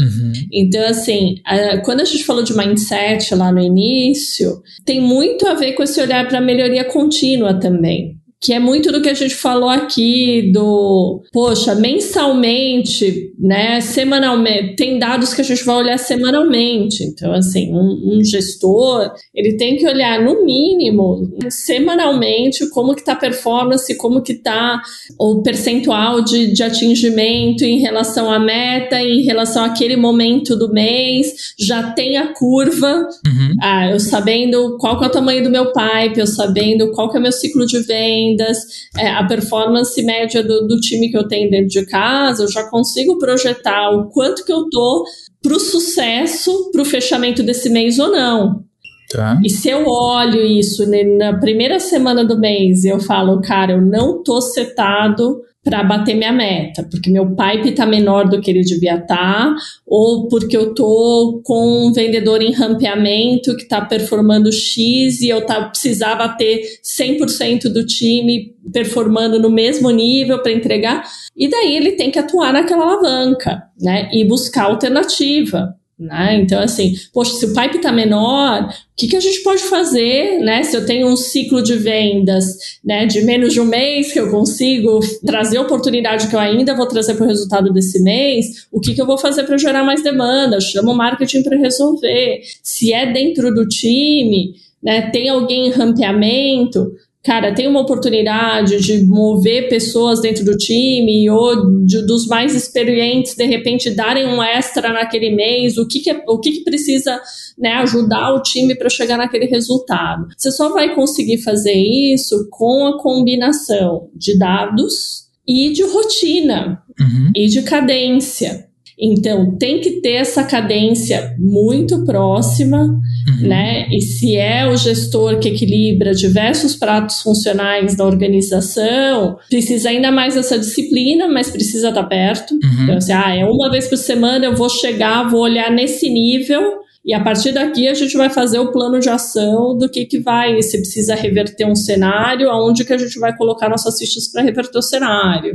Uhum. Então, assim, a, quando a gente falou de mindset lá no início, tem muito a ver com esse olhar para melhoria contínua também que é muito do que a gente falou aqui do, poxa, mensalmente, né, semanalmente, tem dados que a gente vai olhar semanalmente. Então, assim, um, um gestor, ele tem que olhar no mínimo, semanalmente, como que tá a performance, como que tá o percentual de, de atingimento em relação à meta, em relação àquele momento do mês, já tem a curva, uhum. ah, eu sabendo qual que é o tamanho do meu pipe, eu sabendo qual que é o meu ciclo de venda, vendas, é, a performance média do, do, time que eu tenho dentro de casa, eu já consigo projetar o quanto que eu tô para o sucesso, para o fechamento desse mês ou não. Tá. E se eu olho isso na primeira semana do mês e eu falo, cara, eu não tô setado para bater minha meta, porque meu pipe está menor do que ele devia estar, tá, ou porque eu tô com um vendedor em rampeamento que está performando X e eu tá, precisava ter 100% do time performando no mesmo nível para entregar, e daí ele tem que atuar naquela alavanca, né, e buscar alternativa. Né? Então, assim, poxa, se o pipe está menor, o que, que a gente pode fazer, né? Se eu tenho um ciclo de vendas né, de menos de um mês que eu consigo trazer oportunidade que eu ainda vou trazer para o resultado desse mês, o que, que eu vou fazer para gerar mais demanda? Chamo o marketing para resolver. Se é dentro do time, né, tem alguém em rampeamento, cara, tem uma oportunidade de mover pessoas dentro do time ou de, dos mais experientes, de repente, darem um extra naquele mês, o que, que, é, o que, que precisa né, ajudar o time para chegar naquele resultado. Você só vai conseguir fazer isso com a combinação de dados e de rotina uhum. e de cadência. Então, tem que ter essa cadência muito próxima, uhum. né? E se é o gestor que equilibra diversos pratos funcionais da organização, precisa ainda mais dessa disciplina, mas precisa estar perto. Uhum. Então, assim, ah, é uma vez por semana eu vou chegar, vou olhar nesse nível e a partir daqui a gente vai fazer o plano de ação do que, que vai, se precisa reverter um cenário, aonde que a gente vai colocar nossas fichas para reverter o cenário.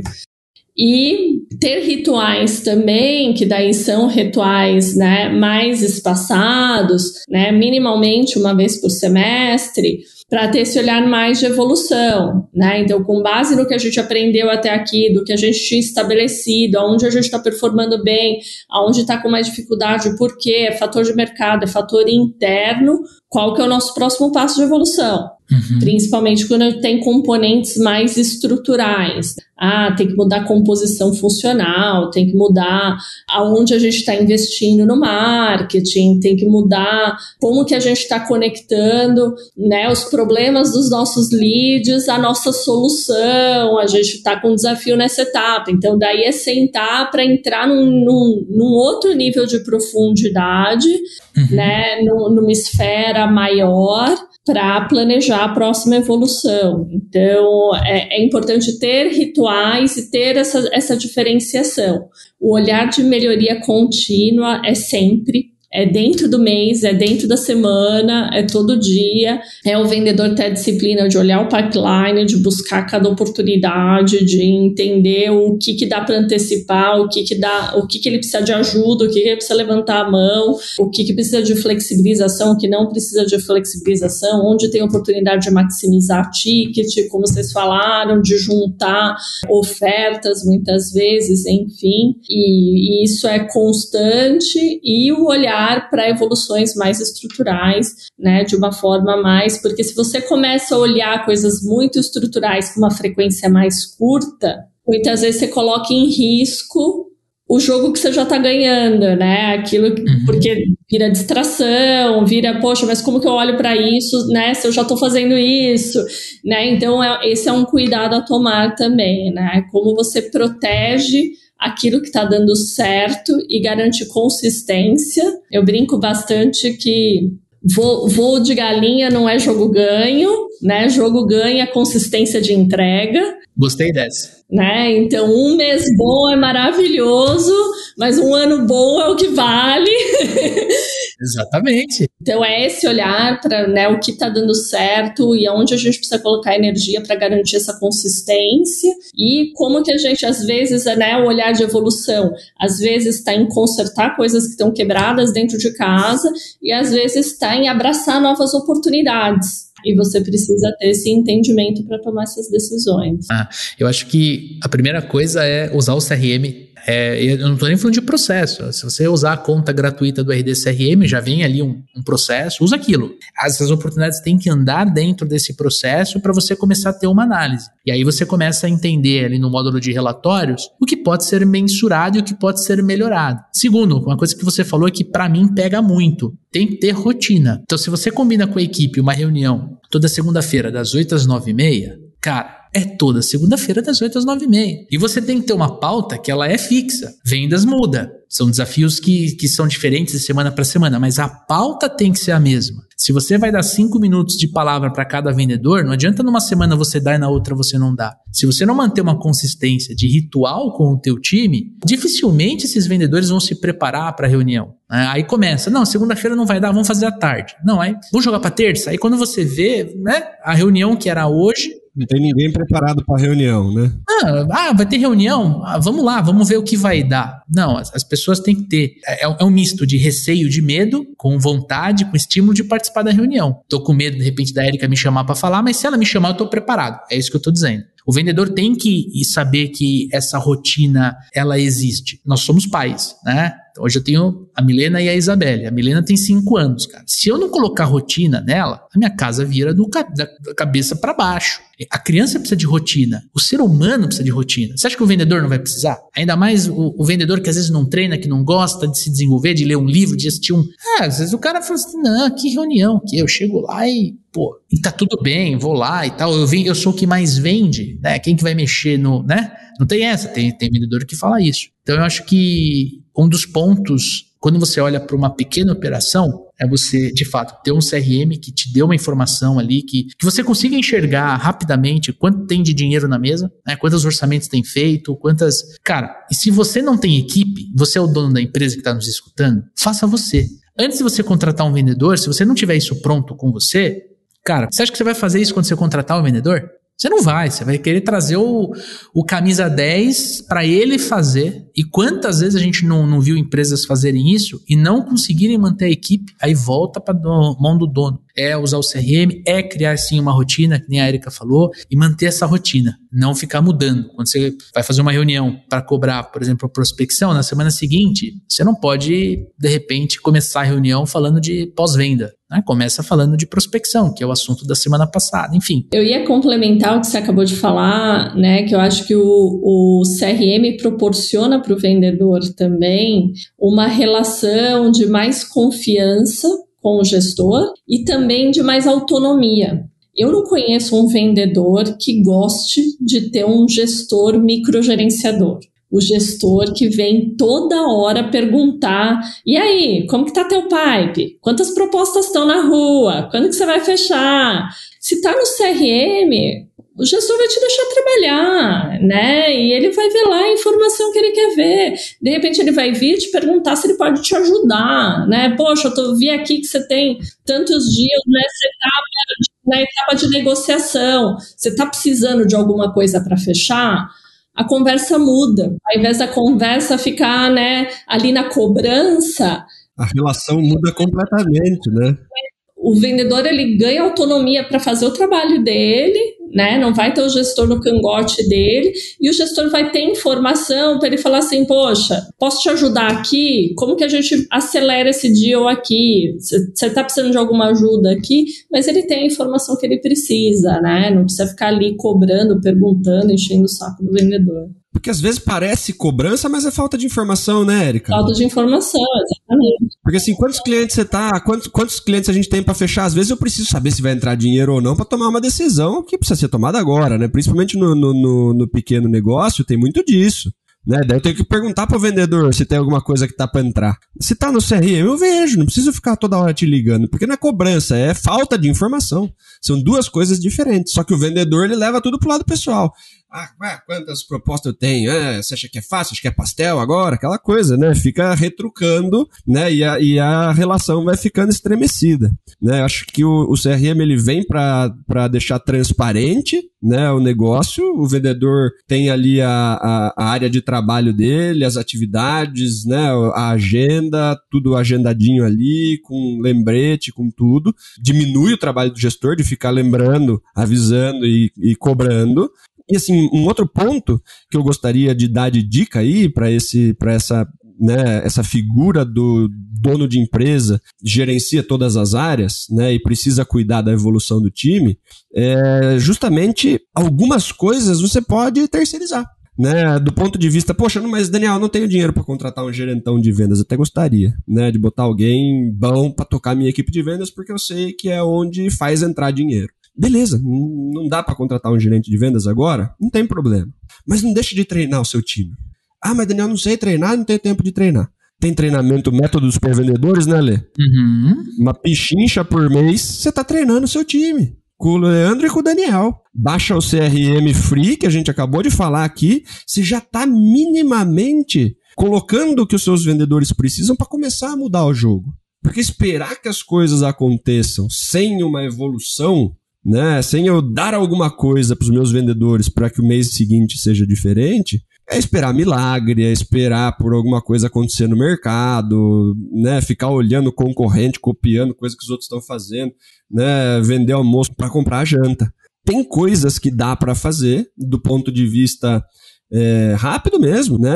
E ter rituais também, que daí são rituais né, mais espaçados, né, minimamente uma vez por semestre, para ter esse olhar mais de evolução, né? Então, com base no que a gente aprendeu até aqui, do que a gente tinha estabelecido, aonde a gente está performando bem, aonde está com mais dificuldade, por quê? É fator de mercado, é fator interno, qual que é o nosso próximo passo de evolução? Uhum. Principalmente quando tem componentes mais estruturais. Ah, tem que mudar a composição funcional, tem que mudar aonde a gente está investindo no marketing, tem que mudar como que a gente está conectando né, os problemas dos nossos leads à nossa solução. A gente está com um desafio nessa etapa. Então, daí é sentar para entrar num, num, num, outro nível de profundidade, uhum. né, numa esfera maior para planejar a próxima evolução. Então, é, é, importante ter rituais e ter essa, essa diferenciação. O olhar de melhoria contínua é sempre é dentro do mês, é dentro da semana, é todo dia. É o vendedor ter a disciplina de olhar o pipeline, de buscar cada oportunidade, de entender o que, que dá para antecipar, o que, que dá, o que, que ele precisa de ajuda, o que, que ele precisa levantar a mão, o que, que precisa de flexibilização, o que não precisa de flexibilização, onde tem oportunidade de maximizar ticket, como vocês falaram, de juntar ofertas muitas vezes, enfim. E, e isso é constante e o olhar para evoluções mais estruturais, né, de uma forma mais, porque se você começa a olhar coisas muito estruturais com uma frequência mais curta, muitas vezes você coloca em risco o jogo que você já está ganhando, né? Aquilo uhum. porque vira distração, vira, poxa, mas como que eu olho para isso, né? Se eu já estou fazendo isso, né? Então é, esse é um cuidado a tomar também, né? Como você protege aquilo que está dando certo e garante consistência. Eu brinco bastante que voo, voo de galinha não é jogo ganho, né? Jogo ganha consistência de entrega. Gostei dessa. Né? Então, um mês bom é maravilhoso, mas um ano bom é o que vale. Exatamente. Então é esse olhar para né, o que está dando certo e aonde a gente precisa colocar energia para garantir essa consistência e como que a gente às vezes é né, o olhar de evolução, às vezes está em consertar coisas que estão quebradas dentro de casa e às vezes está em abraçar novas oportunidades. E você precisa ter esse entendimento para tomar essas decisões. Ah, eu acho que a primeira coisa é usar o CRM é, eu não estou nem falando de processo. Se você usar a conta gratuita do RDCRM, já vem ali um, um processo, usa aquilo. Essas oportunidades têm que andar dentro desse processo para você começar a ter uma análise. E aí você começa a entender ali no módulo de relatórios o que pode ser mensurado e o que pode ser melhorado. Segundo, uma coisa que você falou é que para mim pega muito. Tem que ter rotina. Então, se você combina com a equipe uma reunião toda segunda-feira, das 8 às 9 e meia, cara, é toda segunda-feira das 8 às 9 e meia. E você tem que ter uma pauta que ela é fixa. Vendas muda. São desafios que, que são diferentes de semana para semana, mas a pauta tem que ser a mesma. Se você vai dar cinco minutos de palavra para cada vendedor, não adianta numa semana você dar e na outra você não dá. Se você não manter uma consistência de ritual com o teu time, dificilmente esses vendedores vão se preparar para a reunião. Né? Aí começa, não, segunda-feira não vai dar, vamos fazer à tarde. Não, aí vamos jogar para terça. Aí quando você vê, né, a reunião que era hoje não tem ninguém preparado para reunião, né? Ah, ah, vai ter reunião? Ah, vamos lá, vamos ver o que vai dar. Não, as, as pessoas têm que ter. É, é, um misto de receio, de medo, com vontade, com estímulo de participar da reunião. Tô com medo, de repente, da Erika me chamar para falar, mas se ela me chamar, eu tô preparado. É isso que eu tô dizendo. O vendedor tem que saber que essa rotina ela existe. Nós somos pais, né? Hoje eu tenho a Milena e a Isabelle. A Milena tem cinco anos, cara. Se eu não colocar rotina nela, a minha casa vira do, da, cabeça para baixo. A criança precisa de rotina. O ser humano precisa de rotina. Você acha que o vendedor não vai precisar? Ainda mais o, o vendedor que às vezes não treina, que não gosta de se desenvolver, de ler um livro, de assistir um. Ah, às vezes o cara fala assim: não, que reunião, que eu chego lá e pô, e tá tudo bem, vou lá e tal. Eu, vim, eu sou o que mais vende, né? Quem que vai mexer no, né? Não tem essa, tem, tem vendedor que fala isso. Então eu acho que um dos pontos, quando você olha para uma pequena operação, é você, de fato, ter um CRM que te dê uma informação ali, que, que você consiga enxergar rapidamente quanto tem de dinheiro na mesa, né, quantos orçamentos tem feito, quantas. Cara, e se você não tem equipe, você é o dono da empresa que está nos escutando, faça você. Antes de você contratar um vendedor, se você não tiver isso pronto com você, cara, você acha que você vai fazer isso quando você contratar um vendedor? Você não vai, você vai querer trazer o, o camisa 10 para ele fazer. E quantas vezes a gente não, não viu empresas fazerem isso e não conseguirem manter a equipe, aí volta para mão do dono. É usar o CRM, é criar sim uma rotina, que nem a Erika falou, e manter essa rotina, não ficar mudando. Quando você vai fazer uma reunião para cobrar, por exemplo, prospecção, na semana seguinte, você não pode, de repente, começar a reunião falando de pós-venda. Né? Começa falando de prospecção, que é o assunto da semana passada, enfim. Eu ia complementar o que você acabou de falar, né? Que eu acho que o, o CRM proporciona para o vendedor também uma relação de mais confiança com o gestor e também de mais autonomia. Eu não conheço um vendedor que goste de ter um gestor microgerenciador o gestor que vem toda hora perguntar: e aí, como que tá teu pipe? Quantas propostas estão na rua? Quando que você vai fechar? Se tá no CRM, o gestor vai te deixar trabalhar, né? E ele vai ver lá a informação que ele quer ver. De repente ele vai vir te perguntar se ele pode te ajudar, né? Poxa, eu tô, vi aqui que você tem tantos dias nessa etapa, na etapa de negociação. Você está precisando de alguma coisa para fechar? a conversa muda. Ao invés da conversa ficar né, ali na cobrança. A relação muda completamente, né? O vendedor ele ganha autonomia para fazer o trabalho dele, né? Não vai ter o gestor no cangote dele e o gestor vai ter informação para ele falar assim, poxa, posso te ajudar aqui? Como que a gente acelera esse deal aqui? Você está precisando de alguma ajuda aqui? Mas ele tem a informação que ele precisa, né? Não precisa ficar ali cobrando, perguntando, enchendo o saco do vendedor. Porque às vezes parece cobrança, mas é falta de informação, né, Erika? Falta de informação, exatamente. Porque assim, quantos clientes você tá, quantos, quantos clientes a gente tem para fechar? Às vezes eu preciso saber se vai entrar dinheiro ou não para tomar uma decisão que precisa ser tomada agora, né? Principalmente no, no, no, no pequeno negócio, tem muito disso. Né? Daí eu tenho que perguntar pro vendedor se tem alguma coisa que tá para entrar. Se tá no CRM, eu vejo, não preciso ficar toda hora te ligando, porque não é cobrança, é falta de informação. São duas coisas diferentes. Só que o vendedor ele leva tudo pro lado pessoal. Ah, quantas propostas eu tenho? Ah, você acha que é fácil? Acha que é pastel agora? Aquela coisa, né? Fica retrucando, né? E a, e a relação vai ficando estremecida, né? Acho que o, o CRM ele vem para deixar transparente, né? O negócio, o vendedor tem ali a, a, a, área de trabalho dele, as atividades, né? A agenda, tudo agendadinho ali, com lembrete, com tudo. Diminui o trabalho do gestor de ficar lembrando, avisando e, e cobrando. E assim, um outro ponto que eu gostaria de dar de dica aí para esse para essa né, essa figura do dono de empresa gerencia todas as áreas, né, e precisa cuidar da evolução do time, é justamente algumas coisas você pode terceirizar. Né, do ponto de vista, poxa, mas Daniel, não tenho dinheiro para contratar um gerentão de vendas, até gostaria, né, de botar alguém bom para tocar minha equipe de vendas, porque eu sei que é onde faz entrar dinheiro. Beleza, não dá para contratar um gerente de vendas agora? Não tem problema. Mas não deixe de treinar o seu time. Ah, mas Daniel, não sei treinar, não tenho tempo de treinar. Tem treinamento métodos para vendedores, né, Lê? Uhum. Uma pichincha por mês, você tá treinando o seu time. Com o Leandro e com o Daniel. Baixa o CRM Free, que a gente acabou de falar aqui. Você já tá minimamente colocando o que os seus vendedores precisam para começar a mudar o jogo. Porque esperar que as coisas aconteçam sem uma evolução né? Sem eu dar alguma coisa para os meus vendedores para que o mês seguinte seja diferente, é esperar milagre, é esperar por alguma coisa acontecer no mercado, né? Ficar olhando o concorrente, copiando coisa que os outros estão fazendo, né? Vender almoço para comprar janta. Tem coisas que dá para fazer do ponto de vista é, rápido mesmo, né?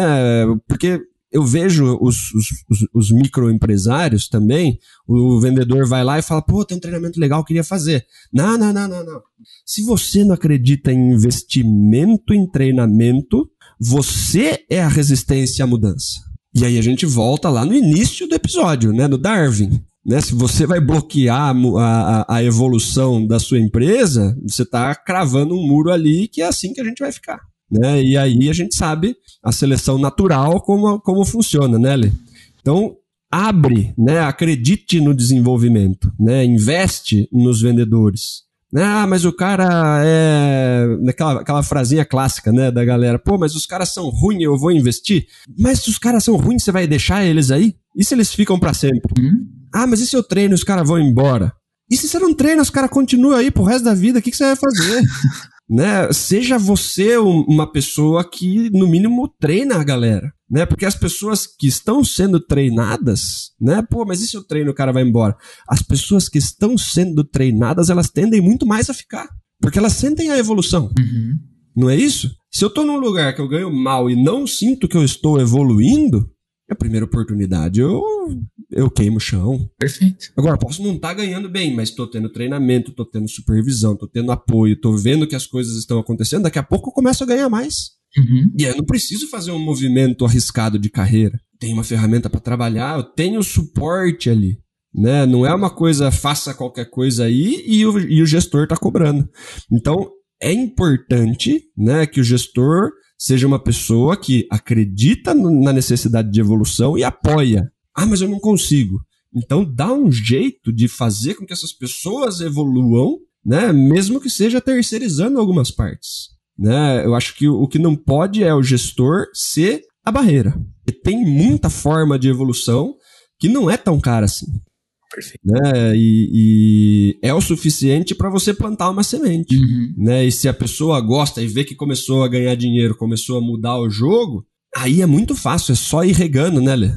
Porque eu vejo os, os, os, os microempresários também, o vendedor vai lá e fala, pô, tem um treinamento legal, queria fazer. Não, não, não, não, não. Se você não acredita em investimento em treinamento, você é a resistência à mudança. E aí a gente volta lá no início do episódio, né, no Darwin. Né, se você vai bloquear a, a, a evolução da sua empresa, você está cravando um muro ali que é assim que a gente vai ficar. Né? E aí a gente sabe a seleção natural como, como funciona, né, Lê? Então, abre, né? acredite no desenvolvimento, né? investe nos vendedores. Ah, mas o cara é. Aquela, aquela frasinha clássica, né, da galera. Pô, mas os caras são ruins, eu vou investir. Mas se os caras são ruins, você vai deixar eles aí? E se eles ficam para sempre? Uhum. Ah, mas e se eu treino e os caras vão embora? E se você não treina, os caras continuam aí pro resto da vida, o que, que você vai fazer? né? Seja você uma pessoa que, no mínimo, treina a galera, né? Porque as pessoas que estão sendo treinadas, né? Pô, mas e se eu treino o cara vai embora? As pessoas que estão sendo treinadas, elas tendem muito mais a ficar, porque elas sentem a evolução. Uhum. Não é isso? Se eu tô num lugar que eu ganho mal e não sinto que eu estou evoluindo, a primeira oportunidade eu, eu queimo o chão. Perfeito. Agora, posso não estar tá ganhando bem, mas estou tendo treinamento, estou tendo supervisão, estou tendo apoio, estou vendo que as coisas estão acontecendo, daqui a pouco eu começo a ganhar mais. Uhum. E eu não preciso fazer um movimento arriscado de carreira. Tenho uma ferramenta para trabalhar, eu tenho suporte ali. Né? Não é uma coisa, faça qualquer coisa aí e o, e o gestor está cobrando. Então, é importante né, que o gestor seja uma pessoa que acredita na necessidade de evolução e apoia. Ah, mas eu não consigo. Então dá um jeito de fazer com que essas pessoas evoluam, né? Mesmo que seja terceirizando algumas partes. Né? Eu acho que o que não pode é o gestor ser a barreira. E tem muita forma de evolução que não é tão cara assim. Perfeito. Né? E, e é o suficiente para você plantar uma semente. Uhum. Né? E se a pessoa gosta e vê que começou a ganhar dinheiro, começou a mudar o jogo, aí é muito fácil, é só ir regando, né, Lê?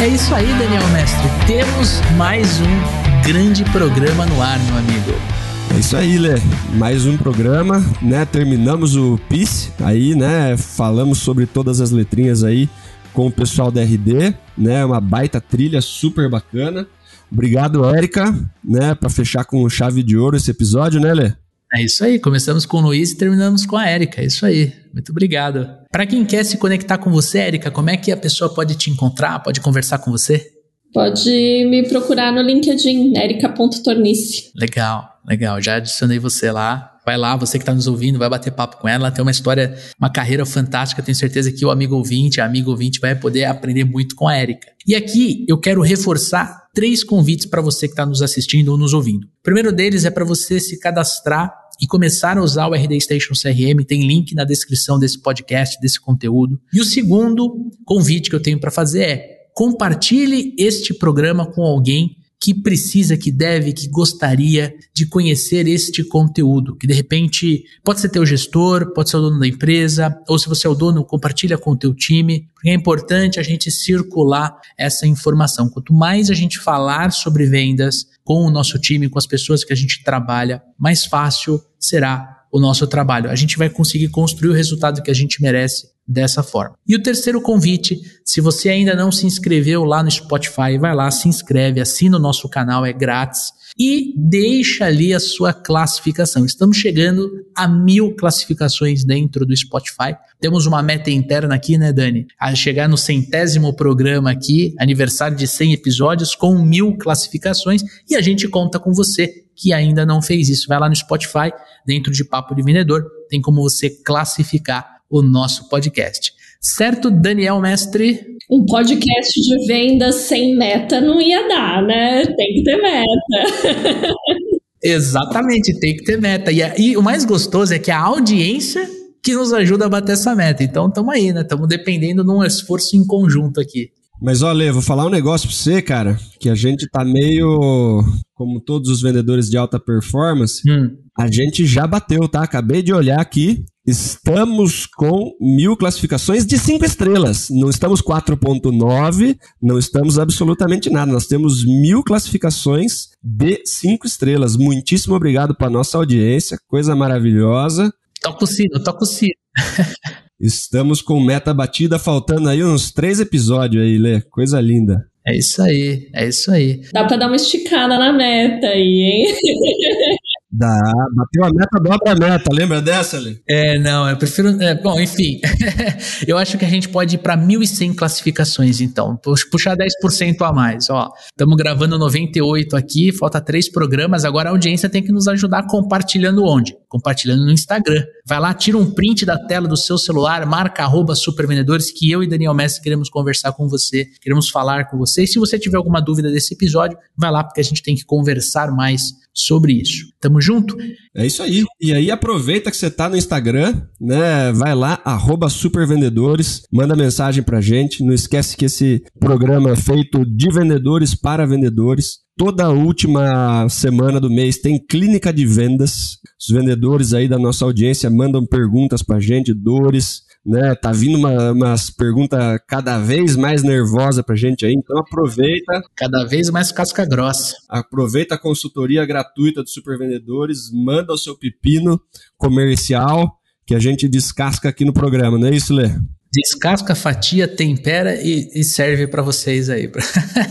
É isso aí, Daniel Mestre. Temos mais um grande programa no ar, meu amigo. É isso aí, Lê. Mais um programa, né? Terminamos o PIS aí, né? Falamos sobre todas as letrinhas aí com o pessoal da RD, né? Uma baita trilha super bacana. Obrigado, Érica, né? Para fechar com chave de ouro esse episódio, né, Lê? É isso aí. Começamos com o Luiz e terminamos com a Érica. É isso aí. Muito obrigado. Para quem quer se conectar com você, Érica, como é que a pessoa pode te encontrar, pode conversar com você? Pode me procurar no LinkedIn, erica.tornice. Legal. Legal, já adicionei você lá. Vai lá, você que está nos ouvindo, vai bater papo com ela. Ela tem uma história, uma carreira fantástica. Tenho certeza que o amigo ouvinte, a amigo ouvinte vai poder aprender muito com a Érica. E aqui eu quero reforçar três convites para você que está nos assistindo ou nos ouvindo. O primeiro deles é para você se cadastrar e começar a usar o RD Station CRM. Tem link na descrição desse podcast, desse conteúdo. E o segundo convite que eu tenho para fazer é compartilhe este programa com alguém que precisa, que deve, que gostaria de conhecer este conteúdo, que de repente pode ser teu gestor, pode ser o dono da empresa, ou se você é o dono, compartilha com o teu time, porque é importante a gente circular essa informação. Quanto mais a gente falar sobre vendas com o nosso time, com as pessoas que a gente trabalha, mais fácil será o nosso trabalho. A gente vai conseguir construir o resultado que a gente merece dessa forma. E o terceiro convite, se você ainda não se inscreveu lá no Spotify, vai lá, se inscreve, assina o nosso canal, é grátis e deixa ali a sua classificação. Estamos chegando a mil classificações dentro do Spotify. Temos uma meta interna aqui, né, Dani? A chegar no centésimo programa aqui, aniversário de 100 episódios, com mil classificações, e a gente conta com você que ainda não fez isso. Vai lá no Spotify, dentro de Papo de Vendedor, tem como você classificar o nosso podcast. Certo, Daniel Mestre? Um podcast de vendas sem meta não ia dar, né? Tem que ter meta. Exatamente, tem que ter meta. E, e o mais gostoso é que a audiência que nos ajuda a bater essa meta. Então, estamos aí, né? Estamos dependendo de um esforço em conjunto aqui. Mas olha, vou falar um negócio pra você, cara, que a gente tá meio como todos os vendedores de alta performance. Hum. A gente já bateu, tá? Acabei de olhar aqui Estamos com mil classificações de cinco estrelas. Não estamos 4.9, não estamos absolutamente nada. Nós temos mil classificações de cinco estrelas. Muitíssimo obrigado para nossa audiência, coisa maravilhosa. Toca o sino, toca o sino. Estamos com meta batida, faltando aí uns três episódios aí, Lê. Coisa linda. É isso aí, é isso aí. Dá pra dar uma esticada na meta aí, hein? Dá, bateu a meta, dobra a meta. Lembra dessa, ali? É, não, eu prefiro. É, bom, enfim. eu acho que a gente pode ir para 1.100 classificações, então. Puxar 10% a mais. Ó, estamos gravando 98 aqui, falta três programas. Agora a audiência tem que nos ajudar compartilhando onde? Compartilhando no Instagram. Vai lá, tira um print da tela do seu celular, marca arroba supervendedores, que eu e Daniel Messi queremos conversar com você, queremos falar com você. E se você tiver alguma dúvida desse episódio, vai lá, porque a gente tem que conversar mais sobre isso. Tamo junto? É isso aí. E aí aproveita que você tá no Instagram, né? Vai lá, supervendedores, manda mensagem pra gente. Não esquece que esse programa é feito de vendedores para vendedores. Toda última semana do mês tem clínica de vendas. Os vendedores aí da nossa audiência mandam perguntas pra gente, dores, né? Tá vindo uma, umas perguntas cada vez mais nervosa pra gente aí, então aproveita. Cada vez mais casca grossa. Aproveita a consultoria gratuita dos supervendedores, manda o seu pepino comercial que a gente descasca aqui no programa, não é isso, Lê? Descasca, fatia, tempera e, e serve para vocês aí.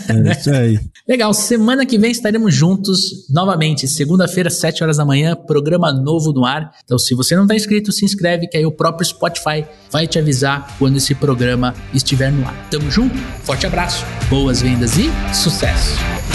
É isso aí. Legal, semana que vem estaremos juntos novamente, segunda-feira, 7 horas da manhã, programa novo no ar. Então, se você não está inscrito, se inscreve, que aí o próprio Spotify vai te avisar quando esse programa estiver no ar. Tamo junto, forte abraço, boas vendas e sucesso!